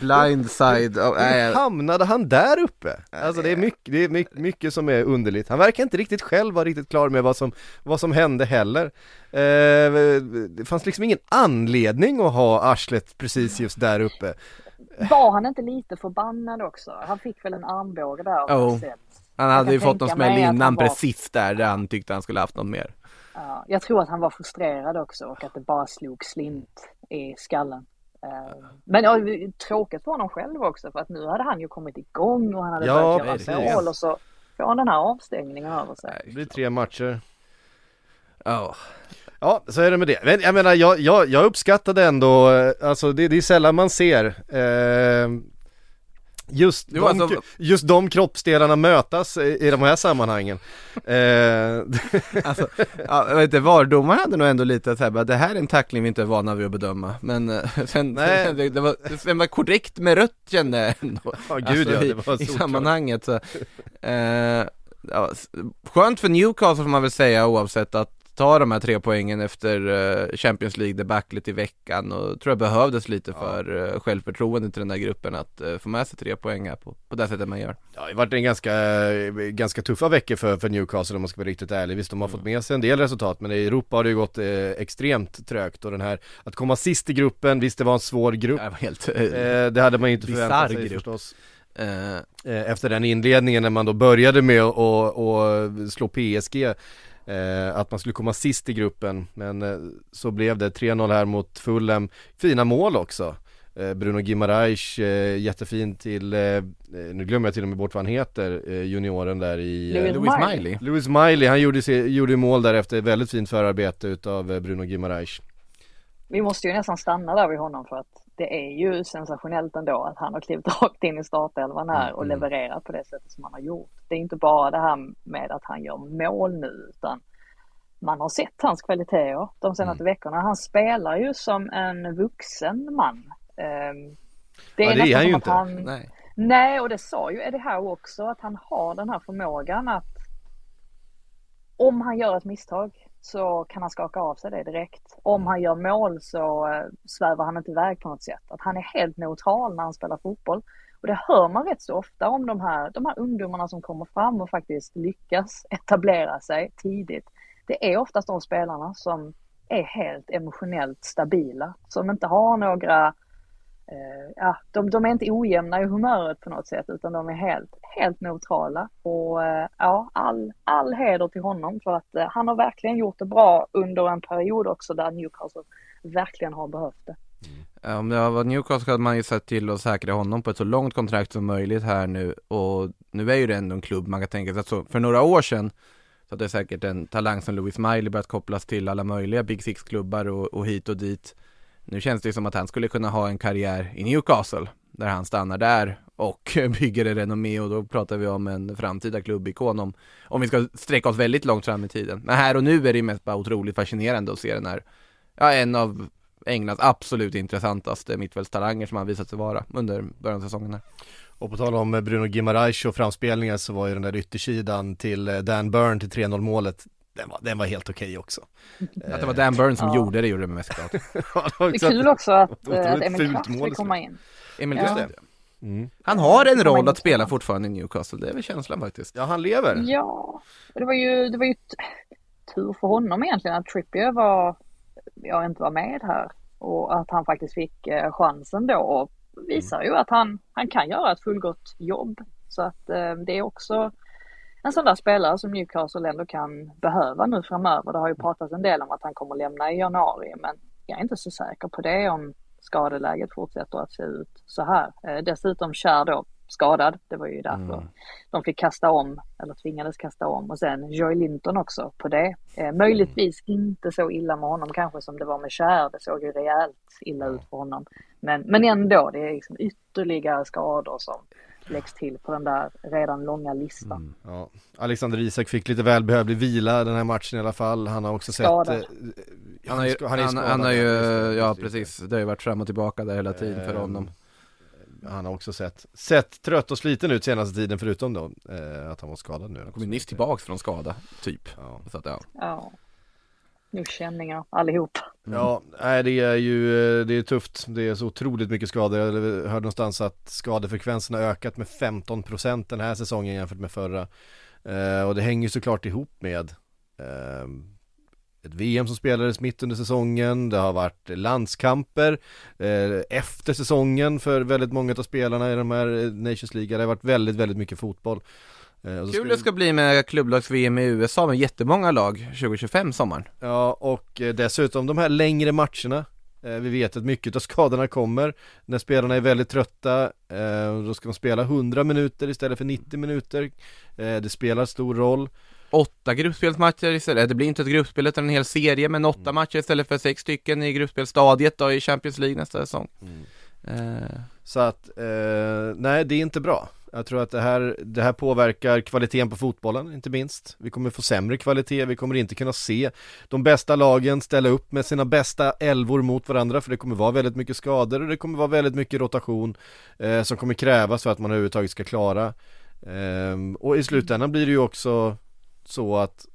Blindside, oh, hur hamnade han där uppe? Alltså det är mycket, det är mycket, mycket som är underligt. Han verkar inte riktigt själv vara riktigt klar med vad som, vad som hände heller. Eh, det fanns liksom ingen anledning att ha arslet precis just där uppe. Var han inte lite förbannad också? Han fick väl en armbåge där av. Marcel. han hade ju fått någon smäll innan han var- precis där, där han tyckte han skulle haft något mer. Ja, jag tror att han var frustrerad också och att det bara slog slint i skallen. Eh, Men ja, tråkigt för honom själv också för att nu hade han ju kommit igång och han hade Ja, börjat göra mål och så får han den här avstängningen över sig. Det blir tre matcher. Ja, Ja, så är det med det. Men jag menar, jag, jag, jag uppskattade ändå, eh, alltså det, det är sällan man ser eh, just, Jo, de, alltså- just de kroppsdelarna mötas i, i de här sammanhangen. Eh, [laughs] alltså, ja, jag vet inte, VAR-domaren hade nog ändå lite såhär, bara, det här är en tackling vi inte är vana vid att bedöma, men eh, [laughs] sen, Nej. sen [laughs] det, det, var, det var korrekt med rött kände jag ändå. Ja, gud ja, i, det var i solklart. sammanhanget så, eh, ja, Skönt för Newcastle får man väl säga oavsett att ta de här tre poängen efter eh, Champions League debaclet i veckan och tror jag behövdes lite för eh, självförtroende till den där gruppen att eh, få med sig tre poäng här på, på det sättet man gör. Ja, det har varit en ganska, ganska tuffa veckor för, för Newcastle om man ska vara riktigt ärlig. Visst, de har fått med sig en del resultat, men i Europa har det ju gått eh, extremt trögt och den här, att komma sist i gruppen, visst det var en svår grupp. Det var helt, Eh, det hade man ju inte förväntat sig grupp. förstås. eh, efter den inledningen när man då började med att slå PSG eh, att man skulle komma sist i gruppen men eh, så blev det 3-0 här mot Fulham. Fina mål också. Eh, Bruno Guimaraes eh, jättefin till, eh, eh, nu glömmer jag till och med bort vad han heter, eh, junioren där i Louis eh, Louis Miley. Louis Miley, han gjorde, sig, gjorde mål där efter väldigt fint förarbete utav eh, Bruno Guimaraes. Vi måste ju nästan stanna där vid honom för att det är ju sensationellt ändå att han har klivit [laughs] rakt in i startelvan här och Mm. levererat på det sättet som han har gjort. Det är inte bara det här med att han gör mål nu utan man har sett hans kvaliteter de senaste Mm. veckorna. Han spelar ju som en vuxen man. Ehm, Det Ja, det är han ju inte. Han, Nej. Nej, och det sa ju Eddie Howe också att han har den här förmågan att om han gör ett misstag så kan han skaka av sig det direkt. Om han gör mål så eh, svävar han inte iväg på något sätt. Att han är helt neutral när han spelar fotboll. Och det hör man rätt så ofta om de här, de här ungdomarna som kommer fram och faktiskt lyckas etablera sig tidigt. Det är oftast de spelarna som är helt emotionellt stabila, som inte har några Eh, ja, de, de är inte ojämna i humöret på något sätt utan de är helt, helt neutrala. Och eh, ja, all, all heder till honom för att eh, han har verkligen gjort det bra under en period också där Newcastle verkligen har behövt det. Mm. Eh, om det var Newcastle hade man ju sett till att säkra honom på ett så långt kontrakt som möjligt här nu och nu är ju det ändå en klubb man kan tänka sig att så, för några år sedan så det är säkert en talang som Louis Miley börjat kopplas till alla möjliga Big Six-klubbar och, och hit och dit. Nu känns det som att han skulle kunna ha en karriär i Newcastle där han stannar där och [laughs] bygger en renommé och då pratar vi om en framtida klubbikon om, om vi ska sträcka oss väldigt långt fram i tiden. Men här och nu är det mest bara otroligt fascinerande att se den här, ja en av Englands absolut intressantaste mittfältstalanger som han visat sig vara under början av säsongen här. Och på tal om Bruno Gimarais och framspelningar så var ju den där yttersidan till eh, Dan Burn till 3-0 målet den var, den var helt okej också. [laughs] Att det var Dan Burn som Ja. gjorde det gjorde det mest. [laughs] Ja, det är kul också att, [laughs] eh, att otroligt Emil Kraft mål fick komma in. Emil Ja. Kraft. Mm. Han har en roll att spela fortfarande i Newcastle, det är väl känslan faktiskt. Ja, han lever. Ja, det var ju, det var ju tur för honom egentligen att Trippier var, ja, inte var med här och att han faktiskt fick eh, chansen då och visar ju att han, han kan göra ett fullgott jobb. Så att eh, det är också en sån där spelare som Newcastle ändå kan behöva nu framöver. Det har ju pratats en del om att han kommer lämna i januari men jag är inte så säker på det om skadeläget fortsätter att se ut så här. Eh, dessutom Kär då skadad, det var ju därför Mm. de fick kasta om, eller tvingades kasta om. Och sen Joy Linton också på det. Eh, möjligtvis inte så illa med honom kanske som det var med Kär. Det såg ju rejält illa ut för honom. Men, men ändå, det är liksom ytterligare skador som läggs till på den där redan långa listan. Ja. Alexander Isak fick lite välbehövlig vila den här matchen i alla fall. Han har också Skadad. sett... eh, Han har ju, han, är han, skadad, har ju, ja precis, det har ju varit fram och tillbaka där hela tiden för Ehm, honom. Han har också sett, sett trött och sliten ut senaste tiden förutom då eh, att han var skadad nu. Han kom ju nyss tillbaks från skada, typ. Ja. Så att, ja. Ja. Nu allihop. Mm. Ja, nej det är ju, det är tufft. Det är så otroligt mycket skador. Jag hörde någonstans att skadefrekvensen har ökat med 15 procent den här säsongen jämfört med förra. Eh, och det hänger ju såklart ihop med eh, ett VM som spelades mitt under säsongen. Det har varit landskamper eh, efter säsongen för väldigt många av spelarna i de här Nations League. Det har varit väldigt, väldigt mycket fotboll. Eh, Kul det ska bli med klubblags-VM i USA med jättemånga lag 2025 sommaren. Ja, och eh, dessutom de här längre matcherna. Eh, Vi vet att mycket av skadorna kommer när spelarna är väldigt trötta. Då ska de spela 100 minuter istället för 90 minuter. Det spelar stor roll. Åtta gruppspelsmatcher istället, det blir inte ett gruppspel utan en hel serie men åtta matcher istället för sex stycken i gruppspelstadiet då i Champions League nästa säsong. Eh, Så att, eh, nej det är inte bra. Jag tror att det här, det här påverkar kvaliteten på fotbollen, inte minst. Vi kommer få sämre kvalitet, vi kommer inte kunna se de bästa lagen ställa upp med sina bästa elvor mot varandra, för det kommer vara väldigt mycket skador och det kommer vara väldigt mycket rotation eh, som kommer krävas för att man överhuvudtaget ska klara. Eh, och i slutändan blir det ju också så att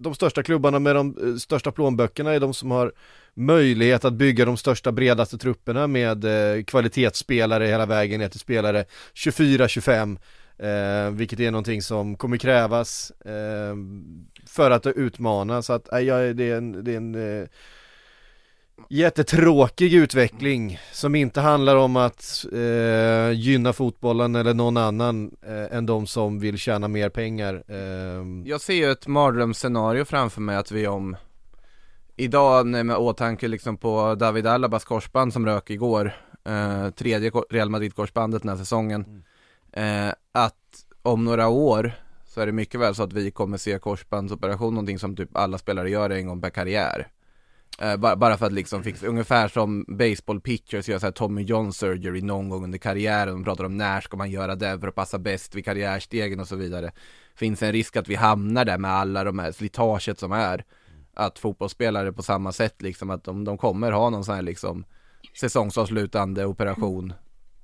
de största klubbarna med de eh, största plånböckerna är de som har möjlighet att bygga de största bredaste trupperna med eh, kvalitetsspelare hela vägen ner till spelare 24-25 eh, vilket är någonting som kommer krävas eh, för att utmana. Så att eh, ja, det är en, det är en eh, jättetråkig utveckling som inte handlar om att eh, gynna fotbollen eller någon annan eh, än de som vill tjäna mer pengar. Eh, Jag ser ju ett mardrömsscenario framför mig att vi om Idag med åtanke liksom på David Alabas korsband som rök igår eh, Tredje Real Madrid-korsbandet den här säsongen eh, Att om några år så är det mycket väl så att vi kommer se korsbandsoperation någonting som typ alla spelare gör en gång per karriär eh, bara, bara för att liksom fixa, ungefär som baseball pitchers gör så här Tommy John surgery någon gång under karriären, de pratar om när ska man göra det för att passa bäst vid karriärstegen och så vidare. Finns en risk att vi hamnar där med alla de här slitaget som är Att fotbollsspelare på samma sätt liksom att de, de kommer ha någon sån här liksom Säsongsavslutande operation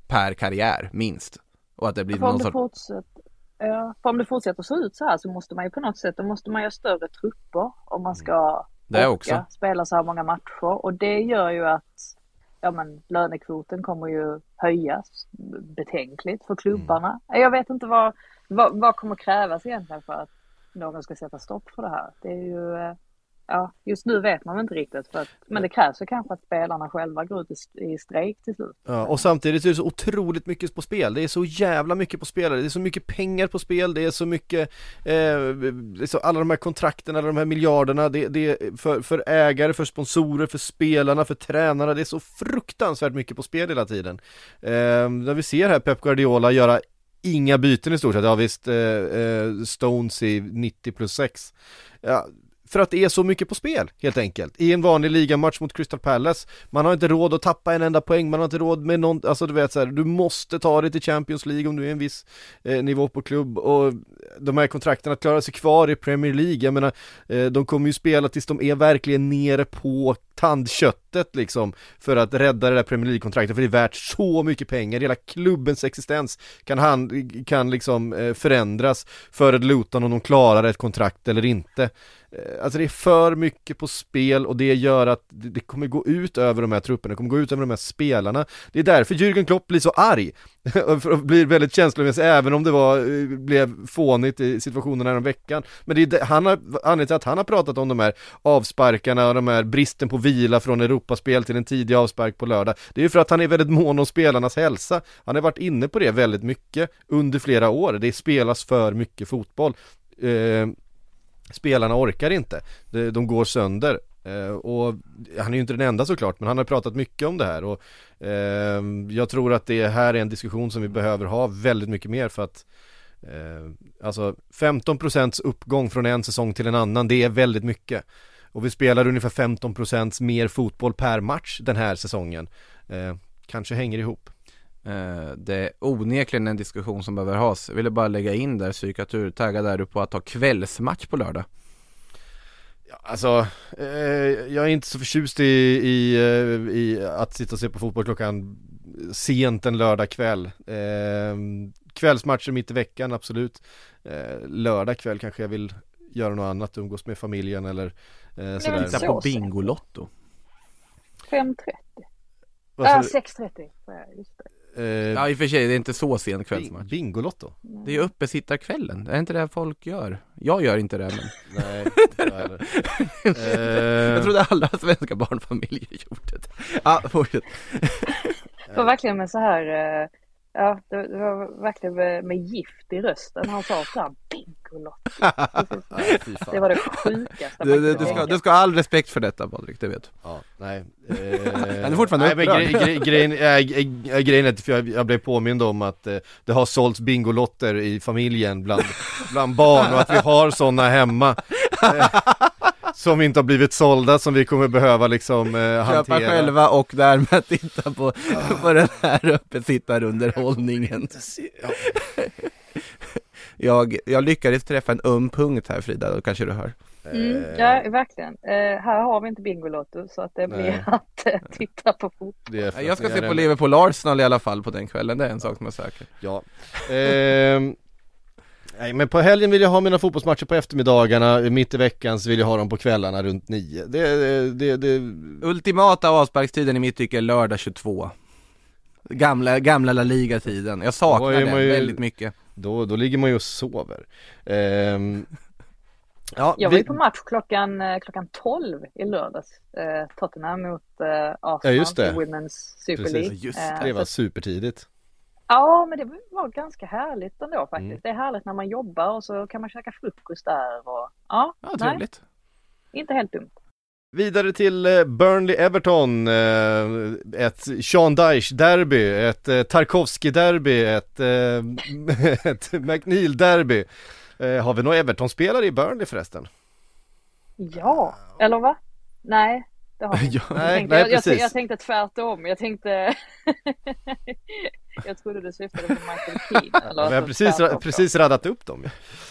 per karriär, minst. Och att det blir någon sorts fortsätter, ja, för om det fortsätter se ut så här så måste man ju på något sätt, då måste man göra större trupper om man ska Det orka också. spela så här många matcher. Och det gör ju att ja, men, lönekvoten kommer ju höjas betänkligt för klubbarna. Jag vet inte vad, vad, vad kommer krävas egentligen för att någon ska sätta stopp för det här. Det är ju, eh, ja, just nu vet man inte riktigt. För att, men det krävs ju kanske att spelarna själva går ut i, i strejk till slut. Ja, och samtidigt är det så otroligt mycket på spel. Det är så jävla mycket på spel. Det är så mycket pengar på spel. Det är så mycket, eh, det är så, alla de här kontrakten, alla de här miljarderna. Det, det är för, för ägare, för sponsorer, för spelarna, för tränarna. Det är så fruktansvärt mycket på spel hela tiden. Eh, när vi ser här Pep Guardiola göra inga byten i stort sett. Ja visst, eh, eh, Stones i 90 plus 6. Ja, för att det är så mycket på spel helt enkelt. I en vanlig ligamatch mot Crystal Palace. Man har inte råd att tappa en enda poäng, man har inte råd med någon, alltså du vet så här, du måste ta dig till Champions League om du är en viss eh, nivå på klubb och de här kontrakten att klara sig kvar i Premier League, jag menar, eh, de kommer ju spela tills de är verkligen nere på tandköttet liksom för att rädda det där Premier League-kontraktet för det är värt så mycket pengar, hela klubbens existens kan, han, kan liksom eh, förändras för ett Luton om de klarar ett kontrakt eller inte. Eh, alltså det är för mycket på spel och det gör att det kommer gå ut över de här trupperna, det kommer gå ut över de här spelarna. Det är därför Jürgen Klopp blir så arg [laughs] och blir väldigt känslomässig även om det var, eh, blev fånigt i situationen här om veckan. Men det är det, han har, anledningen till att han har pratat om de här avsparkarna och de här bristen på vila från Europaspel till en tidig avspark på lördag. Det är ju för att han är väldigt mån om spelarnas hälsa. Han har varit inne på det väldigt mycket under flera år. Det spelas för mycket fotboll. Eh, spelarna orkar inte. De, de går sönder. Eh, och han är ju inte den enda såklart, men han har pratat mycket om det här och eh, jag tror att det här är en diskussion som vi behöver ha väldigt mycket mer för att eh, Alltså 15% uppgång från en säsong till en annan, det är väldigt mycket. Och vi spelar ungefär 15% mer fotboll per match den här säsongen. Eh, kanske hänger ihop. Eh, det är onekligen en diskussion som behöver has. Jag ville bara lägga in där, psykatur, taggad är du på att ha kvällsmatch på lördag? Ja, alltså, eh, jag är inte så förtjust i, i, eh, i, att sitta och se på fotboll klockan sent en lördag kväll. Eh, kvällsmatcher mitt i veckan, absolut. Eh, lördag kväll kanske jag vill göra något annat, umgås med familjen eller eh, sådär. Titta på Bingolotto. 5.30. Vad sa Äh, du? 6.30. Ja, just det. Eh, Ja i och för sig, det är inte så sen kvällsmatch. Bingolotto? Det är ju uppesittarkvällen, är det inte det folk gör? Jag gör inte det men [laughs] Nej, inte [laughs] jag trodde alla svenska barnfamiljer gjorde det. Ja, fortsätt. Det var verkligen med så här, eh, ja, det, var verkligen med, med gift i rösten. Han sa så här, Bingolotto. [laughs] Det var det sjukaste Du, du, ska, du ska ha all respekt för detta Patrik, det vet du. Ja, nej. [laughs] Eh, är fortfarande nej, men grej, grej, grejen, äh, äh, grejen är att för jag, jag blev påmind om att eh, det har sålts Bingolotter i familjen bland, bland barn och att vi har sådana hemma. [laughs] Eh, som inte har blivit sålda som vi kommer behöva liksom eh, Köpa hantera. själva och därmed [laughs] titta på, på den här uppesittarunderhållningen. Ja, [laughs] Jag, jag lyckades träffa en öm punkt här Frida, då kanske du hör. Mm, ja, verkligen. Eh, här har vi inte Bingolotto så att det blir Nej. [laughs] att eh, titta på fotboll. Jag ska se på en- Liverpool Arsenal i alla fall på den kvällen, det är en sak som är säker. Ja. Ehm, nej men på helgen vill jag ha mina fotbollsmatcher på eftermiddagarna, mitt i veckan så vill jag ha dem på kvällarna runt nio. Det, det, det, det Ultimata avsparkstiden i mitt tycke är lördag 22. Gamla, gamla La Liga-tiden. Jag saknar den ju- väldigt mycket. då, då ligger man ju och sover. Ehm, [laughs] ja, Jag var vi- ju på match klockan, eh, klockan 12 i lördags. Eh, Tottenham mot eh, Arsenal Ja, just det. Women's Super Precis, League. just Eh, det var så- supertidigt. Ja, men det var ganska härligt ändå faktiskt. Mm. Det är härligt när man jobbar och så kan man käka frukost där och ja, Ja, nej, trevligt. inte helt dumt. Vidare till eh, Burnley-Everton, eh, ett Sean Dyche-derby, ett eh, Tarkovsky-derby, ett, [laughs] ett McNeil-derby. Har vi några Everton-spelare i Burnley förresten? Ja, eller va? Nej, det har vi [laughs] inte. Ja. Jag Nej, nej jag, jag, jag tänkte tvärtom. Jag tänkte... [laughs] jag trodde du syftade på Michael Keane. Eller Vi har precis, tvärtom. precis raddat upp dem.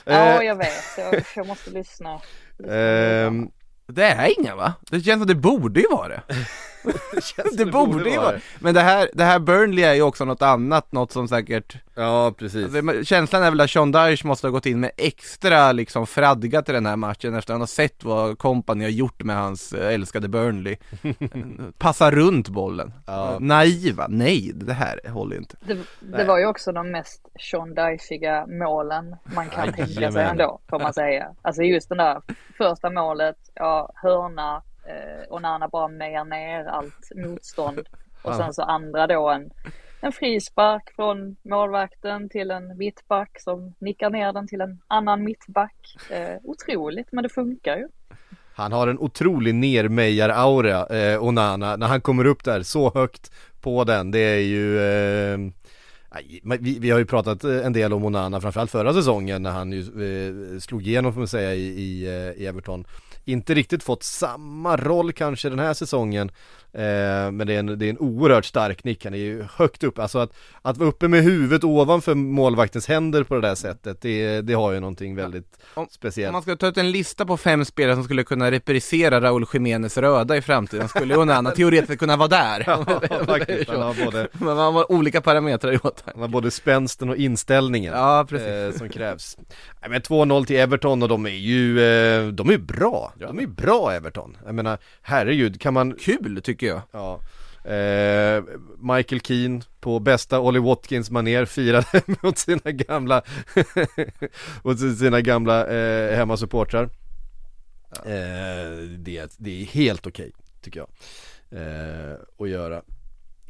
Ja, Eh, jag vet. Jag, jag måste lyssna. [laughs] lyssna ehm, Det är inga va? Det känns som det borde ju vara det. [laughs] [laughs] som Det borde ju vara Men det här, det här Burnley är ju också något annat, något som säkert Ja, precis. alltså, Känslan är väl att Sean Dyche måste ha gått in med extra liksom fradga till den här matchen efter att han har sett vad kompani har gjort med hans eh, älskade Burnley. [laughs] Passa runt bollen. Ja. Naiva, nej det här håller inte. Det, det var ju också de mest Sean Dychiga målen man kan tänka sig ändå, får man säga. Alltså just den där första målet, ja, hörna eh, och Nana bara mejar ner allt motstånd. Och sen så andra då en, en frispark från målvakten till en mittback som nickar ner den till en annan mittback. Eh, otroligt, men det funkar ju. Han har en otrolig nermejar-aura, eh, Onana, när han kommer upp där så högt på den, det är ju eh, vi, vi har ju pratat eh, en del om Onana, framförallt förra säsongen när han ju eh, slog igenom får man säga i, i, eh, i Everton inte riktigt fått samma roll kanske den här säsongen eh, Men det är, en, det är en oerhört stark nick, han är ju högt upp, alltså att, att vara uppe med huvudet ovanför målvaktens händer på det där sättet Det, det har ju någonting väldigt Om- speciellt Om man ska ta ut en lista på fem spelare som skulle kunna reprisera Raúl Jiménez röda i framtiden skulle Onana teoretiskt kunna vara där [laughs] Ja, faktiskt, han har både [laughs] Men man har olika parametrar i åtanke Han har både spänsten och inställningen Ja, precis. eh, som krävs. Nej, men 2-0 till Everton och de är ju, eh, de är bra. De är bra Everton. Jag menar, herregud, kan man, Kul tycker jag ja. Eh, Michael Keane på bästa Ollie Watkins maner firade [laughs] mot sina gamla, [laughs] mot sina gamla eh, hemmasupportrar. Eh, det, det är helt okej, tycker jag. Eh, att göra.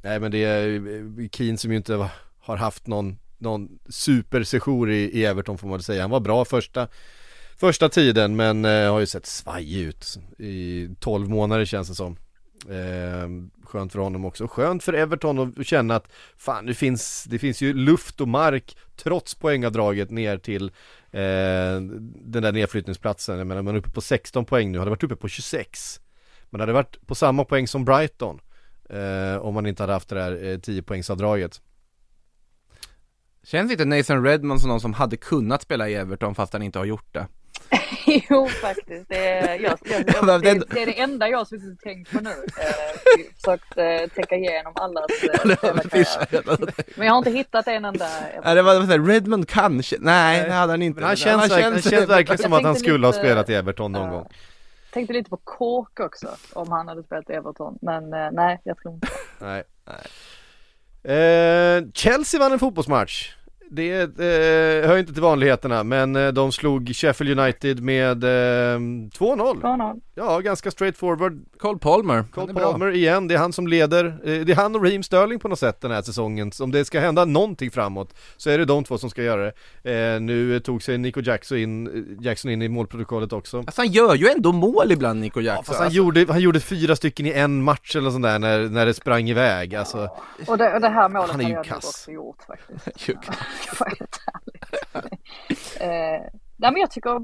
Nej men det är eh, Keane som ju inte har haft någon, någon supersejour i, i Everton får man väl säga. Han var bra första, första tiden men eh, har ju sett svajig ut i 12 månader känns det som. Eh, skönt för honom också. Skönt för Everton att känna att fan det finns, det finns ju luft och mark trots poängavdraget ner till eh, den där nedflyttningsplatsen. Jag menar man är uppe på 16 poäng nu, hade varit uppe på 26. Man hade varit på samma poäng som Brighton eh, om man inte hade haft det där eh, 10 poängsavdraget. Känns inte Nathan Redmond som någon som hade kunnat spela i Everton fast han inte har gjort det? [laughs] Jo, faktiskt. Det är, jag, jag, jag, [laughs] det, det- är det enda jag har suttit och tänkt på nu. [laughs] Eh, försökt eh, tänka igenom allas eh. Men jag har inte hittat en enda. Nej det var det var Redmond kanske, nej Nej. det hade han inte Men han känns, verkligen, han känns verkligen som att han skulle ha lite- spelat i Everton någon Ja. gång. Tänkte lite på Cork också, om han hade spelat i Everton. Men eh, nej, jag tror inte. Nej. Eh, Chelsea vann en fotbollsmatch. Det eh, hör inte till vanligheterna men eh, de slog Sheffield United med eh, 2-0. 2-0. Ja, ganska straight forward. Cole Palmer, Cole är bra. Palmer igen, det är han som leder. Eh, det är han och Raheem Sterling på något sätt den här säsongen. Om det ska hända någonting framåt så är det de två som ska göra det. Eh, nu tog sig Nico Jackson in, eh, Jackson in i målprotokollet också. Alltså han gör ju ändå mål ibland Nico Ja, Jackson fast han, alltså, gjorde, han gjorde fyra stycken i en match eller sånt där när, när det sprang iväg. Alltså, Och det, och det här målet Han är hade ju nog kass. också gjort faktiskt. [laughs] Ju Ja, [laughs] ärlig. eh, nej men jag tycker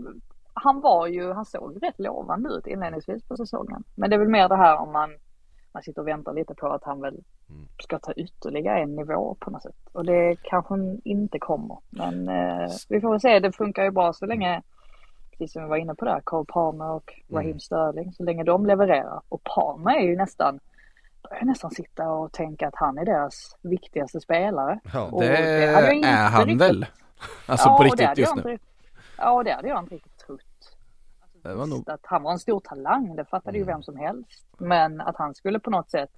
han var ju, han såg rätt lovande ut inledningsvis på säsongen. Men det är väl mer det här om man, man sitter och väntar lite på att han väl Mm. ska ta ytterligare en nivå på något sätt. Och det kanske inte kommer. Men eh, vi får väl se, det funkar ju bra så länge, precis som vi var inne på där, Cole Palmer och Raheem Mm. Sterling, så länge de levererar. Och Palmer är ju nästan, börjar nästan sitta och tänka att han är deras viktigaste spelare. ja. Det det är han riktigt- väl? Alltså Ja, på riktigt just nu inte- Ja, det hade jag inte riktigt Det var nog- Att han var en stor talang, det fattade ju Mm. vem som helst. Men att han skulle på något sätt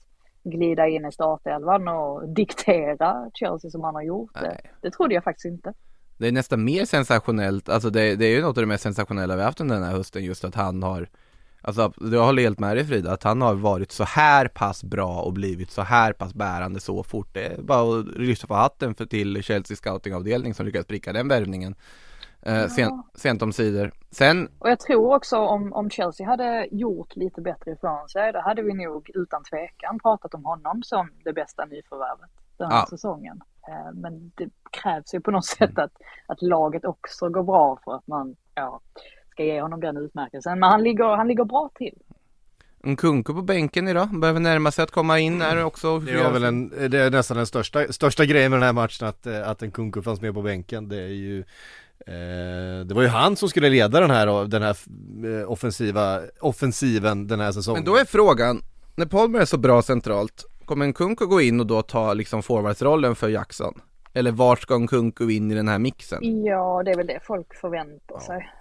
glida in i startelvan och diktera Chelsea som han har gjort, det, Nej. det trodde jag faktiskt inte. Det är nästan mer sensationellt, alltså det, det är ju något av det mest sensationella vi haft under den här hösten just att han har Alltså jag håller helt med dig Frida, att han har varit så här pass bra och blivit så här pass bärande så fort. Det är bara att lyfta på hatten för till Chelsea scoutingavdelning som lyckades pricka den värvningen. Eh, sen, sent om sidor. Sen, Och jag tror också om, om Chelsea hade gjort lite bättre ifrån sig, då hade vi nog utan tvekan pratat om honom som det bästa nyförvärvet den här Ja. säsongen. Eh, Men det krävs ju på något sätt att, att laget också går bra för att man ja, ska ge honom den utmärkelsen. Men han ligger, han ligger bra till. Nkunku på bänken idag, behöver närma sig att komma in här också. Det var väl en, det är nästan den största, största grejen med den här matchen att, eh, att en Kunku fanns med på bänken. Det är ju Det var ju han som skulle leda den här, den här eh, offensiva, offensiven den här säsongen. Men då är frågan, när Palmer är så bra centralt, kommer Nkunku gå in och då ta liksom forwardsrollen för Jackson? Eller var ska Nkunku in i den här mixen? Ja, det är väl det folk förväntar sig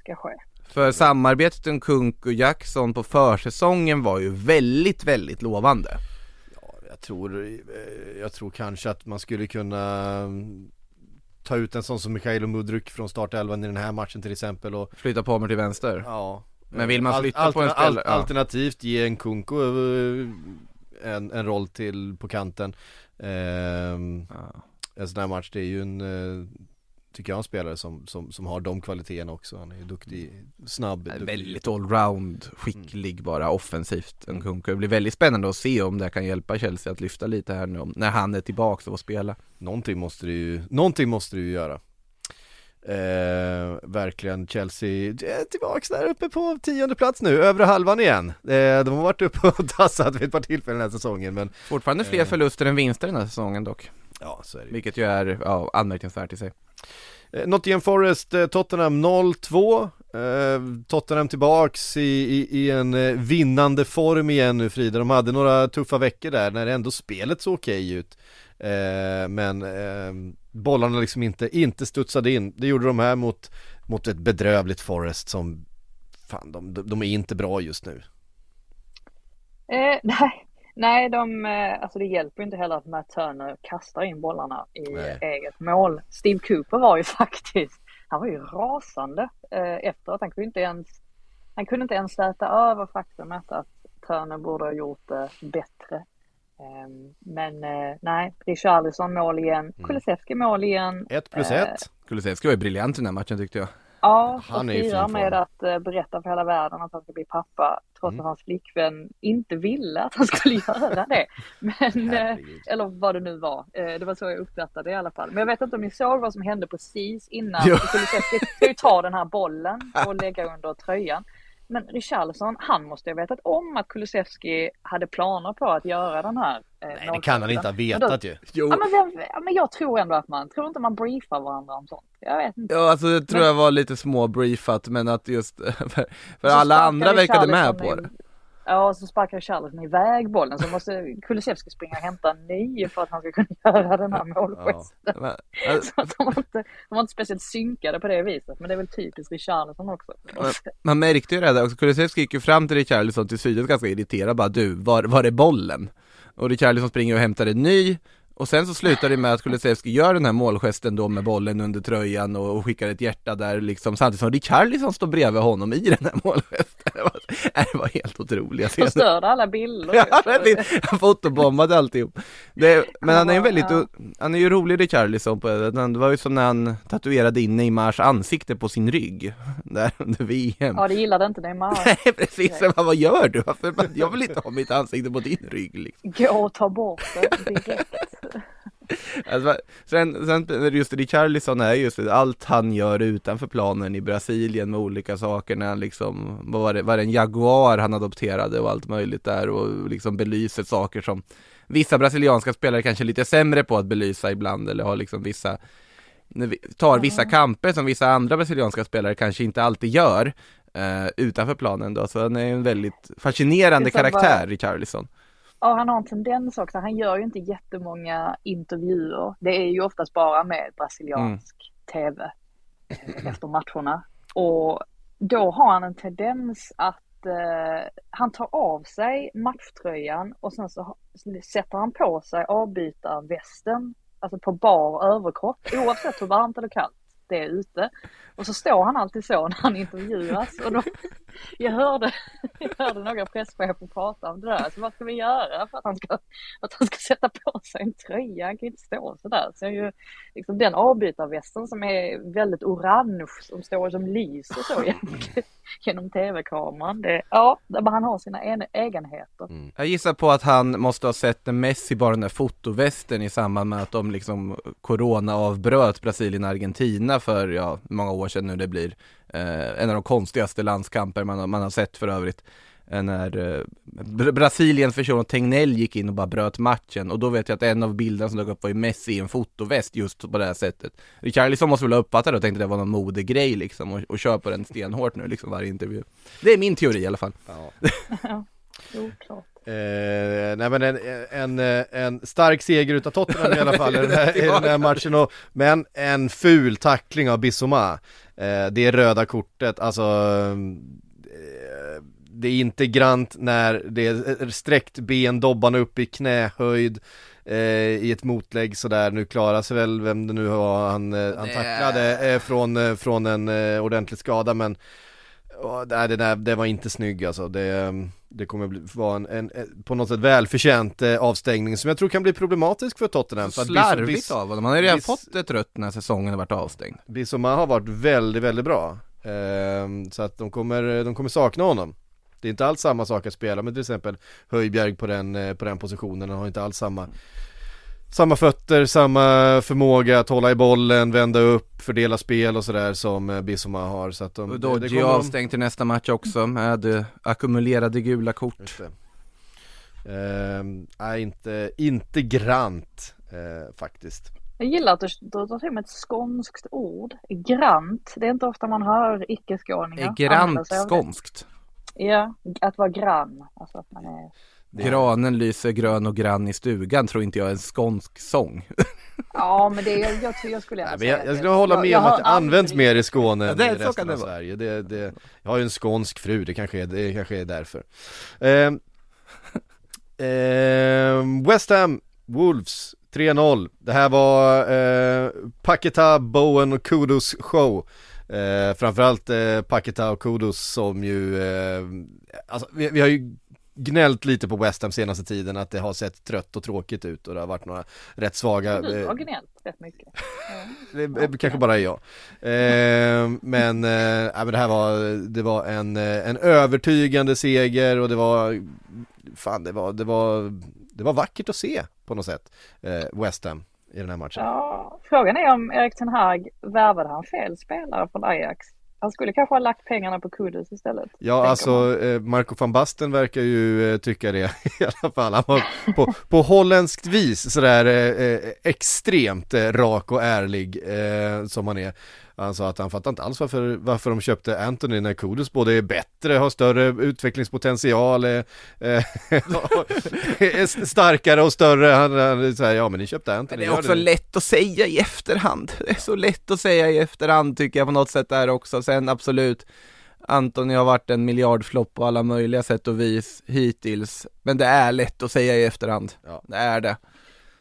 ska ske. För samarbetet Nkunku-Jackson på försäsongen var ju väldigt, väldigt lovande. Jag tror, eh, jag tror kanske att man skulle kunna mm, ta ut en sån som Mikhailo Mudryk från startelvan i den här matchen till exempel och Flytta Palmer till vänster. Ja Men vill man Al- flytta på en spelare- ja. Alternativt ge en Kunko en, en roll till på kanten Ehm, Ja. En sån här match, det är ju en eh, Tycker jag en spelare som, som, som har de kvaliteterna också Han är ju duktig, snabb Är duktig. Väldigt allround, skicklig bara offensivt Nkunku. Det blir väldigt spännande att se om det kan hjälpa Chelsea att lyfta lite här nu när han är tillbaka och spela. Någonting måste det ju, någonting måste det ju göra Eh, verkligen Chelsea är tillbaks där uppe på tionde plats nu, övre halvan igen eh, De har varit uppe och tassat vid ett par tillfällen den här säsongen men Fortfarande fler Eh. förluster än vinster den här säsongen dock. Ja så är det Vilket ju är ja, anmärkningsvärt i sig. Eh, Nottingham Forest, eh, Tottenham 0-2 eh, Tottenham tillbaks i, i, i en vinnande form igen nu Frida. De hade några tuffa veckor där när ändå spelet såg okej ut. Eh, Men eh, bollarna liksom inte, inte studsade in. Det gjorde de här mot, mot ett bedrövligt Forest som Fan, de, de, de är inte bra just nu. Eh, [laughs] nej, nej de, eh, alltså det hjälper inte heller att Matt Turner kastar in bollarna i Nej. eget mål. Steve Cooper var ju [laughs] faktiskt, han var ju rasande eh, efteråt. Han kunde inte ens, han kunde inte ens släta över faktumet att Turner borde ha gjort det bättre. Eh, men eh, nej, Richarlison mål igen, Kulusevski mål igen. 1 plus Eh, 1 Kulusevski var ju briljant i den här matchen tyckte jag. Ja, Han och firar med att eh, berätta för hela världen att han ska bli pappa trots Mm. att hans flickvän inte ville att han skulle [laughs] göra det. Men, eh, eller vad det nu var. Eh, Det var så jag uppfattade det i alla fall. Men jag vet inte om ni såg vad som hände precis innan. Jo. Ska ju ta den här bollen och lägga under tröjan. Men Richarlison, han måste ju ha vetat om att Kulusevski hade planer på att göra den här. eh, Nej det kan han inte ha Men då- vetat ju Jo, Ja men, vem- ja, men jag tror ändå att man, tror inte man briefar varandra om sånt. Jag vet inte. ja alltså det tror Men- jag var lite småbriefat men att just, [laughs] för, för alla andra verkade med på det. Ja, så sparkar Richarlison iväg bollen så måste Kulusevski springa och hämta en ny för att han ska kunna [laughs] göra den här målgesten. Men, [laughs] Så att de, var inte, de var inte speciellt synkade på det viset, men det är väl typiskt Richarlison också. Men- Man märkte ju det där också, Kulusevski gick ju fram till Richarlison till synes ganska irriterad bara du, var, var är bollen? Och Richarlison springer och hämtar en ny och sen så slutar det med att Kulusevski gör den här målgesten då med bollen under tröjan och, och skickar ett hjärta där liksom samtidigt som Richarlison står bredvid honom i den här målgesten. [laughs] Det var, det var helt otroliga scener. Förstörde alla bilder. [laughs] Ja, det- han fotobombade alltihop. Det, men han är ju väldigt, han är ju rolig Richarlison på det var ju som när han tatuerade in Neymars ansikte på sin rygg, [laughs] där under VM. Ja, det gillade inte Neymar. Nej precis, men vad gör du? Varför? Jag vill inte ha mitt ansikte på din rygg liksom. Gå och ta bort det direkt. [laughs] alltså, Sen, sen just Richarlison är just allt han gör utanför planen i Brasilien med olika saker när han liksom, vad var det, var det en Jaguar han adopterade och allt möjligt där och liksom belyser saker som vissa brasilianska spelare kanske är lite sämre på att belysa ibland eller har liksom vissa tar vissa kamper som vissa andra brasilianska spelare kanske inte alltid gör eh, utanför planen då, så han är en väldigt fascinerande karaktär, bara- Richarlison. Ja, han har en tendens också. Han gör ju inte jättemånga intervjuer. Det är ju oftast bara med brasiliansk tv eh, efter matcherna. Och då har han en tendens att eh, han tar av sig matchtröjan och sen så sätter han på sig avbytarvästen, alltså på bar överkropp, oavsett hur varmt eller kallt det är ute. Och så står han alltid så när han intervjuas. Och då, jag, hörde, jag hörde några presschefer prata om det där. Så vad ska vi göra för att han ska, att han ska sätta på sig en tröja? Han kan ju inte stå sådär. Så är ju liksom den avbytarvästen som är väldigt orange, som står som lyser så genom, [laughs] genom tv-kameran. Det, ja, han har sina en, egenheter. Mm. Jag gissar på att han måste ha sett Messi bara den där fotovästen i samband med att de liksom eh, corona avbröt Brasilien-Argentina för, ja, många år sedan nu det blir. Eh, en av de konstigaste landskamper man, har- man har sett för övrigt. Eh, När eh, Br- Brasiliens person Tegnell gick in och bara bröt matchen och då vet jag att en av bilderna som dök upp var ju Messi i en fotoväst just på det här sättet. Richarlison måste väl ha uppfattat det och tänkte det var någon modegrej liksom och, och kör på den stenhårt nu liksom varje intervju. Det är min teori i alla fall. [laughs] oklart. Eh, nej men en, en, en, stark seger utav Tottenham i alla fall i den här, i den här matchen och, Men en ful tackling av Bissoma. Eh, Det är röda kortet, alltså eh, Det är inte grant när det är sträckt ben, dobbarna upp i knähöjd eh, I ett motlägg sådär, nu klarar sig väl vem det nu var han, eh, han tacklade eh, från, eh, från en ordentlig skada men Nej, det, där, det var inte snygg alltså, det, det kommer bli, vara en, en, en på något sätt välförtjänt eh, avstängning som jag tror kan bli problematisk för Tottenham Så slarvigt Bis- av honom, han har ju redan Bis- fått ett rött när säsongen har varit avstängd. Bissoma har varit väldigt, väldigt bra. Ehm, Så att de kommer, de kommer sakna honom. Det är inte alls samma sak att spela med till exempel Höjbjerg på den, eh, på den positionen, han har inte alls samma samma fötter, samma förmåga att hålla i bollen, vända upp, fördela spel och sådär som eh, Bissoma har så att de, Dodgy kommer de- avstängd till nästa match också med eh, ackumulerade gula kort. Ehm, nej, inte, inte grant eh, faktiskt. Jag gillar att du du drar till med ett skånskt ord. Grant. Det är inte ofta man hör icke-skåningar Är grant skånskt? Ja, att vara grann. Alltså att man är... Det- Granen lyser grön och grann i stugan tror inte jag är en skånsk sång [laughs] Ja, men det är, jag tror jag skulle Nej, ändå jag, säga jag att skulle hålla med om har att det används mer i Skåne Ja, än det- i så resten av. Sverige. Det, det, jag har ju en skånsk fru, det kanske är, det kanske är därför. Ehm, [laughs] ehm, West Ham, Wolves, 3-0. Det här var eh, Paketa, Bowen och Kudos show. Eh, framförallt eh, Paketa och Kudos som ju, eh, alltså vi, vi har ju gnällt lite på West Ham senaste tiden att det har sett trött och tråkigt ut och det har varit några rätt svaga Du eh, har gnällt rätt mycket. [laughs] Ja. det kanske bara är jag. Eh, men, eh, men det här var, det var en, eh, en övertygande seger och det var, fan det var, det var, det var vackert att se på något sätt, eh, West Ham i den här matchen. Ja, frågan är om Erik Ten Hag värvade han fel spelare från Ajax? Han skulle kanske ha lagt pengarna på Kudus istället. Ja, alltså eh, Marco van Basten verkar ju eh, tycka det [laughs] i alla fall. Han var på, på holländskt vis sådär eh, eh, extremt eh, rak och ärlig eh, som han är. Han sa att han fattar inte alls varför, varför de köpte Anthony när Kudus både är bättre, har större utvecklingspotential, [laughs] är, eh, är starkare och större. Han, han säger ja men ni köpte Men Anthony. det är också ni." lätt att säga i efterhand. [laughs] Det är så lätt att säga i efterhand tycker jag på något sätt där också. Sen absolut, Antoni har varit en miljardflopp på alla möjliga sätt och vis hittills. Men det är lätt att säga i efterhand. Ja. Det är det.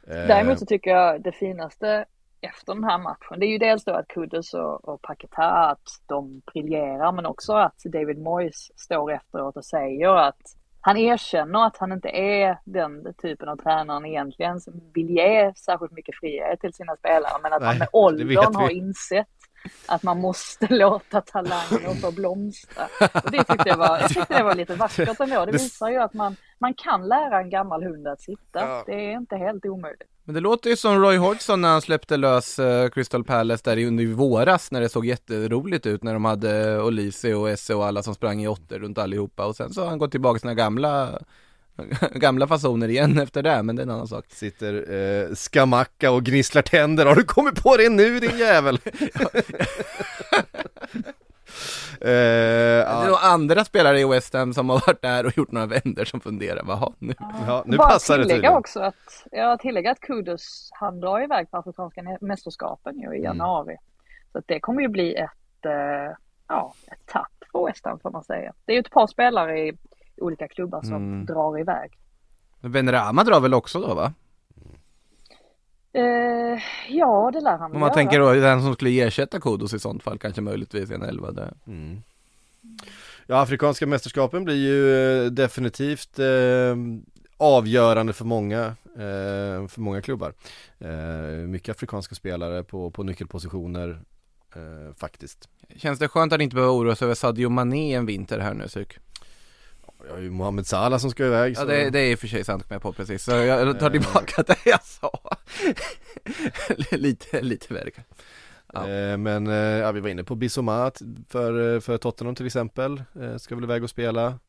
Eh, Däremot så tycker jag det finaste efter den här matchen, det är ju dels då att Kudus och, och Paketa, att de briljerar, men också att David Moyes står efteråt och säger att han erkänner att han inte är den typen av tränaren egentligen som vill ge särskilt mycket frihet till sina spelare, men att Nej, han med [laughs] åldern har insett att man måste [laughs] låta talanger få blomstra. Och det tyckte jag var, [laughs] jag tyckte det var lite vackert ändå. Det visar ju att man, man kan lära en gammal hund att sitta. Det är inte helt omöjligt. Men det låter ju som Roy Hodgson när han släppte lös eh, Crystal Palace där i- under våras när det såg jätteroligt ut när de hade Olise och Esse och alla som sprang i åttor runt allihopa och sen så har han gått tillbaka till sina gamla [laughs] gamla fasoner igen efter det, men det är en annan sak. Sitter eh, Skamacka och gnisslar tänder, har du kommit på det nu din jävel? [laughs] [laughs] eh, Det är ja, nog andra spelare i West Ham som har varit där och gjort några vänder som funderar, vad nu? ja, nu Bara passar det tydligen. också att, jag tillägga att Kudus, han drar iväg på Afrikanska mästerskapen ju Mm. i januari. Så att det kommer ju bli ett, eh, ja, ett tapp för West Ham får man säga. Det är ju ett par spelare i olika klubbar som Mm. drar iväg. Benrahma drar väl också då va? Eh, ja, det lär han Om man göra. tänker då den som skulle ersätta Kodos i sånt fall, kanske möjligtvis en elva där. Mm. Ja, Afrikanska mästerskapen blir ju eh, definitivt eh, avgörande för många, eh, för många klubbar. Eh, mycket afrikanska spelare på, på nyckelpositioner eh, faktiskt. Känns det skönt att inte behöva oroa sig över Sadio Mané en vinter här nu Syk? Jag har ju Mohamed Salah som ska iväg. Ja så- det, det är i och för sig sant med på precis, så jag tar Eh. tillbaka det jag sa [laughs] Lite, lite värre Ja. Eh, Men eh, ja, vi var inne på Bissoma för, för Tottenham till exempel, ska väl iväg och spela.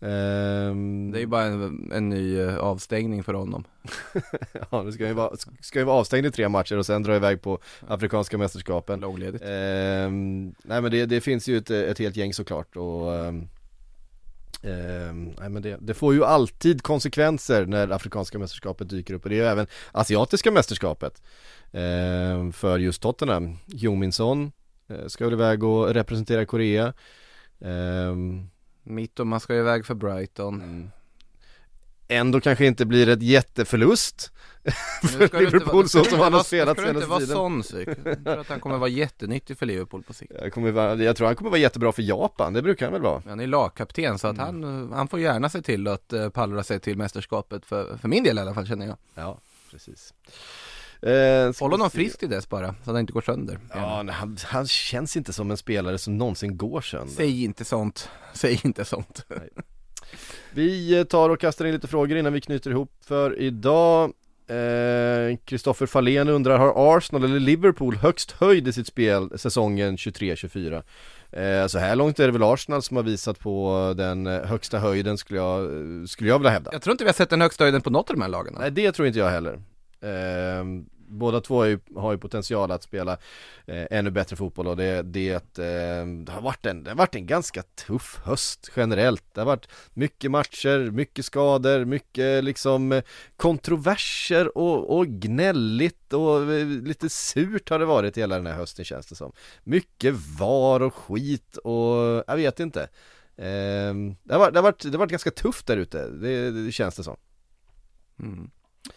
Ehm, Det är ju bara en, en ny avstängning för honom [laughs] ja, det ska ju, vara, ska ju vara avstängd i tre matcher och sen dra iväg på Afrikanska mästerskapen. Långledigt Ehm, nej men det, det finns ju ett, ett helt gäng såklart och ehm, Eh, nej men det, det, får ju alltid konsekvenser när Afrikanska mästerskapet dyker upp och det är ju även Asiatiska mästerskapet eh, för just Tottenham. Jominsson eh, ska väl iväg och representera Korea. Eh, Mitt ska iväg för Brighton. Mm. Ändå kanske inte blir ett jätteförlust för Liverpool så som han har spelat senaste tiden. Ska du inte vara sån psyk? Jag tror att han kommer vara jättenyttig för Liverpool på sikt. Jag, kommer jag tror han kommer vara jättebra för Japan, det brukar han väl vara? Han är lagkapten så att mm. han, han får gärna se till att uh, pallra sig till mästerskapet för, för min del i alla fall känner jag. Ja, precis. Eh, Håll honom frisk till dess bara, så att han inte går sönder. Ja, nej, han, han, känns inte som en spelare som någonsin går sönder. Säg inte sånt, [laughs] säg inte sånt. Nej. Vi eh, tar och kastar in lite frågor innan vi knyter ihop för idag. Kristoffer eh, Fahlén undrar, har Arsenal eller Liverpool högst höjd i sitt spel säsongen 23-24? Eh, så här långt är det väl Arsenal som har visat på den högsta höjden skulle jag, skulle jag vilja hävda. Jag tror inte vi har sett den högsta höjden på något av de här lagen. Nej, det tror inte jag heller. Eh, båda två har ju, har ju potential att spela eh, ännu bättre fotboll och det, det, eh, det, har varit en, det har varit en ganska tuff höst generellt. Det har varit mycket matcher, mycket skador, mycket liksom eh, kontroverser och, och gnälligt och eh, lite surt har det varit hela den här hösten känns det som. Mycket var och skit och jag vet inte. Eh, det, har varit, det, har varit, det har varit ganska tufft där ute, det, det känns det som. Mm.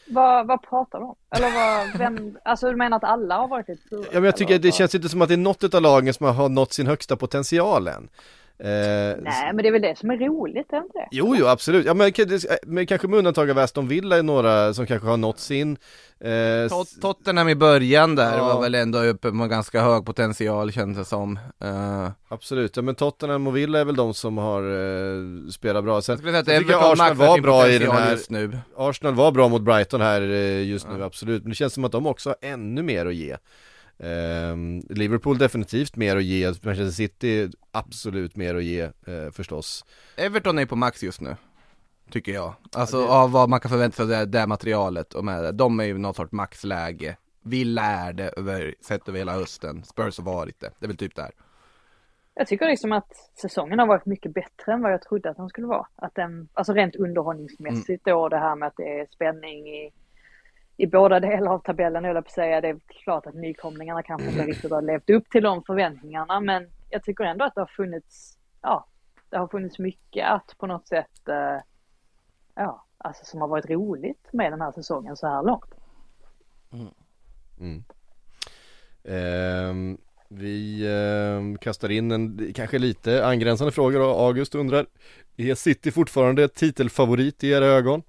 Vad, vad pratar du om? Eller vad, vem, alltså du menar att alla har varit lite sura? Ja men jag tycker det känns inte som att det är något av lagen som har nått sin högsta potential än. Eh, Nej men det är väl det som är roligt, är inte det? Jo, jo absolut. Ja men, men kanske med undantag av Aston Villa är några som kanske har nått sin eh, Tot Tottenham i början där ja. var väl ändå uppe med ganska hög potential kändes det som uh. Absolut, ja men Tottenham och Villa är väl de som har uh, spelat bra Sen, jag, jag tycker Arsenal var bra i den här just nu. Arsenal var bra mot Brighton här uh, just nu, absolut Men det känns som att de också har ännu mer att ge Liverpool definitivt mer att ge, Manchester City absolut mer att ge uh, förstås. Everton är på max just nu Tycker jag, alltså ja, det... av vad man kan förvänta sig av det, det materialet och med det. De är ju något sorts maxläge. Vi lärde över, sett över hela hösten, Spurs har varit det, det är väl typ där. Jag tycker liksom att säsongen har varit mycket bättre än vad jag trodde att den skulle vara. Att den, alltså rent underhållningsmässigt mm. då det här med att det är spänning i i båda delar av tabellen, jag på att säga. Det är klart att nykomlingarna kanske inte riktigt har levt upp till de förväntningarna, men jag tycker ändå att det har funnits, ja, det har funnits mycket att på något sätt, eh, ja, alltså som har varit roligt med den här säsongen så här långt. Mm. Mm. Eh, vi eh, kastar in en kanske lite angränsande fråga då. August undrar, är City fortfarande titelfavorit i era ögon?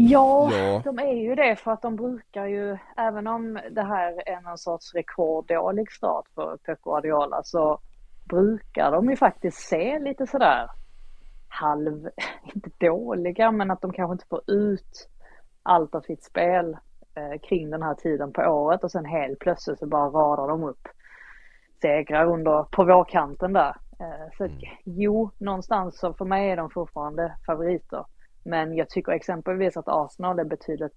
Ja, ja, de är ju det för att de brukar ju, även om det här är någon sorts rekorddålig start för Pep Guardiola så brukar de ju faktiskt se lite sådär halv, [laughs] inte dåliga, men att de kanske inte får ut allt av sitt spel eh, kring den här tiden på året och sen helt plötsligt så bara radar de upp segrar under, på vårkanten där. Eh, så mm. jo, någonstans så för mig är de fortfarande favoriter. Men jag tycker exempelvis att Arsenal är betydligt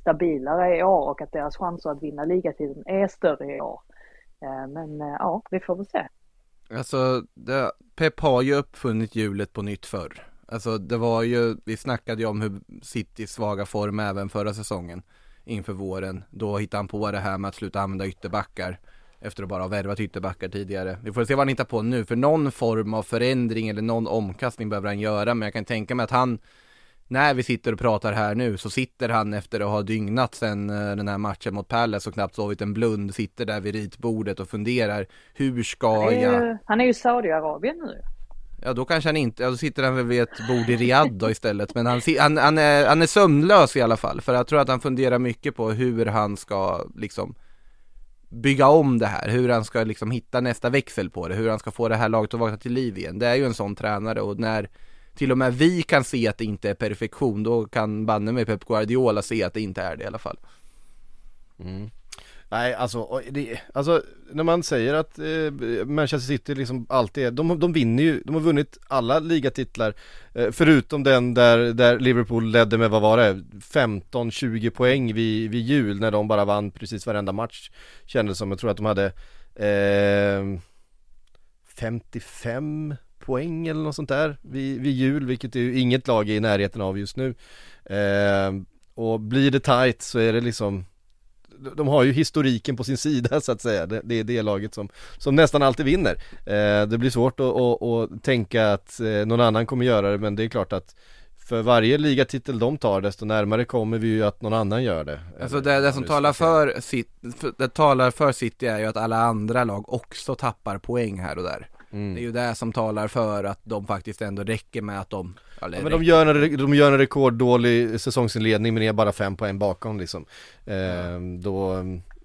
stabilare i år och att deras chanser att vinna ligatiteln är större i år. Eh, men eh, ja, vi får väl se. Alltså, det, Pep har ju uppfunnit hjulet på nytt förr. Alltså det var ju, vi snackade ju om hur Citys svaga form även förra säsongen inför våren. Då hittade han på det här med att sluta använda ytterbackar efter att bara ha värvat ytterbackar tidigare. Vi får se vad han hittar på nu, för någon form av förändring eller någon omkastning behöver han göra, men jag kan tänka mig att han när vi sitter och pratar här nu så sitter han efter att ha dygnat sen eh, den här matchen mot Palace och knappt sovit en blund, sitter där vid ritbordet och funderar hur ska han är jag? Ju, han är ju i Saudiarabien nu. Ja då kanske han inte, ja då sitter han väl vid ett bord i Riyadh då istället men han, han, han, är, han är sömnlös i alla fall för jag tror att han funderar mycket på hur han ska liksom bygga om det här, hur han ska liksom hitta nästa växel på det, hur han ska få det här laget att vakna till liv igen. Det är ju en sån tränare och när till och med vi kan se att det inte är perfektion, då kan banne mig Pep Guardiola se att det inte är det i alla fall. Mm. Nej, alltså, det, alltså när man säger att eh, Manchester City liksom alltid är, de, de vinner ju, de har vunnit alla ligatitlar eh, förutom den där, där Liverpool ledde med, vad var det, 15-20 poäng vid, vid jul när de bara vann precis varenda match kändes som, jag tror att de hade eh, 55 poäng eller något sånt där vid, vid jul, vilket är ju inget lag är i närheten av just nu. Eh, och blir det tight så är det liksom de har ju historiken på sin [laughs] sida så att säga, det, det är det laget som, som nästan alltid vinner. Eh, det blir svårt att, att, att tänka att eh, någon annan kommer göra det men det är klart att för varje ligatitel de tar desto närmare kommer vi ju att någon annan gör det. Alltså det, det som talar för, City, det talar för City är ju att alla andra lag också tappar poäng här och där. Mm. Det är ju det som talar för att de faktiskt ändå räcker med att de ja, men de gör, en, de gör en rekorddålig säsongsinledning men är bara fem poäng bakom liksom. Eh, då,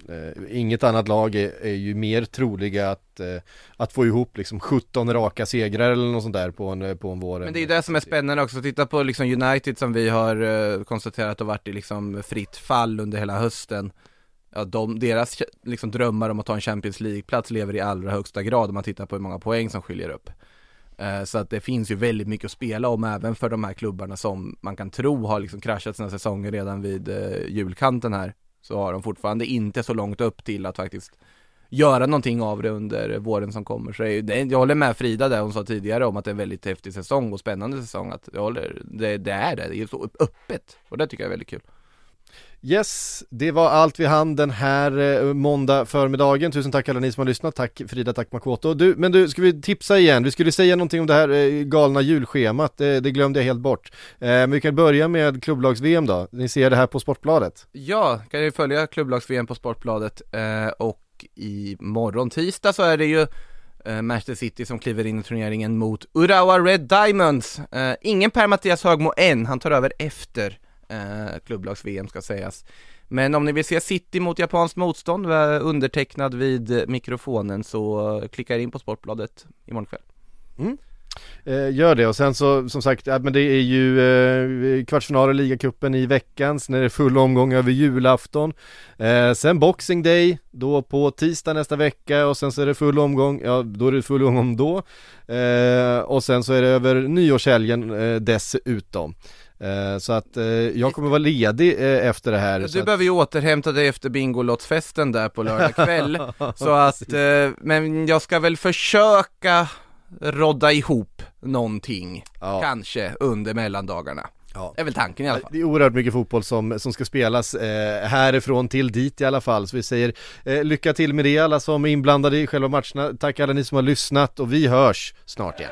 eh, inget annat lag är, är, ju mer troliga att, eh, att få ihop liksom 17 raka segrar eller något sånt där på en, på en vår. Men det är ju det som är spännande också, titta på liksom United som vi har eh, konstaterat har varit i liksom fritt fall under hela hösten ja, de, deras liksom, drömmar om att ta en Champions League-plats lever i allra högsta grad om man tittar på hur många poäng som skiljer upp. Eh, så att det finns ju väldigt mycket att spela om även för de här klubbarna som man kan tro har liksom kraschat sina säsonger redan vid eh, julkanten här. Så har de fortfarande inte så långt upp till att faktiskt göra någonting av det under våren som kommer. Så det, jag håller med Frida där hon sa tidigare om att det är en väldigt häftig säsong och spännande säsong. Att jag håller, det, det är det, det är så öppet och det tycker jag är väldigt kul. Yes, det var allt vi hann den här eh, måndag förmiddagen. Tusen tack alla ni som har lyssnat. Tack Frida, tack Makoto. Du, men du, ska vi tipsa igen? Vi skulle säga någonting om det här eh, galna julschemat. Det, det glömde jag helt bort. Eh, men vi kan börja med klubblags-VM då. Ni ser det här på Sportbladet. Ja, kan ni följa klubblags-VM på Sportbladet. Eh, och i morgon tisdag så är det ju eh, Manchester City som kliver in i turneringen mot Urawa Red Diamonds. Eh, ingen Per Mattias Högmo än, han tar över efter eh, klubblags-VM ska sägas. Men om ni vill se City mot japanskt motstånd, eh, undertecknad vid mikrofonen, så klicka in på Sportbladet imorgon kväll. Mm. Eh, gör det och sen så som sagt, ja, men det är ju eh, kvartsfinaler i ligacupen i veckan, sen är det full omgång över julafton. Eh, sen Boxing Day, då på tisdag nästa vecka och sen så är det full omgång, ja då är det full omgång då. Eh, och sen så är det över nyårshelgen eh, dessutom. Eh, så att eh, jag kommer vara ledig eh, efter det här. Du så behöver ju återhämta dig efter Bingolottsfesten där på lördag kväll. [laughs] så att, men jag ska väl försöka rodda ihop någonting, ja. kanske under mellandagarna. Ja. Det är väl tanken i alla fall. Det är oerhört mycket fotboll som, som ska spelas eh, härifrån till dit i alla fall. Så vi säger eh, lycka till med det alla som är inblandade i själva matcherna. Tack alla ni som har lyssnat och vi hörs snart igen.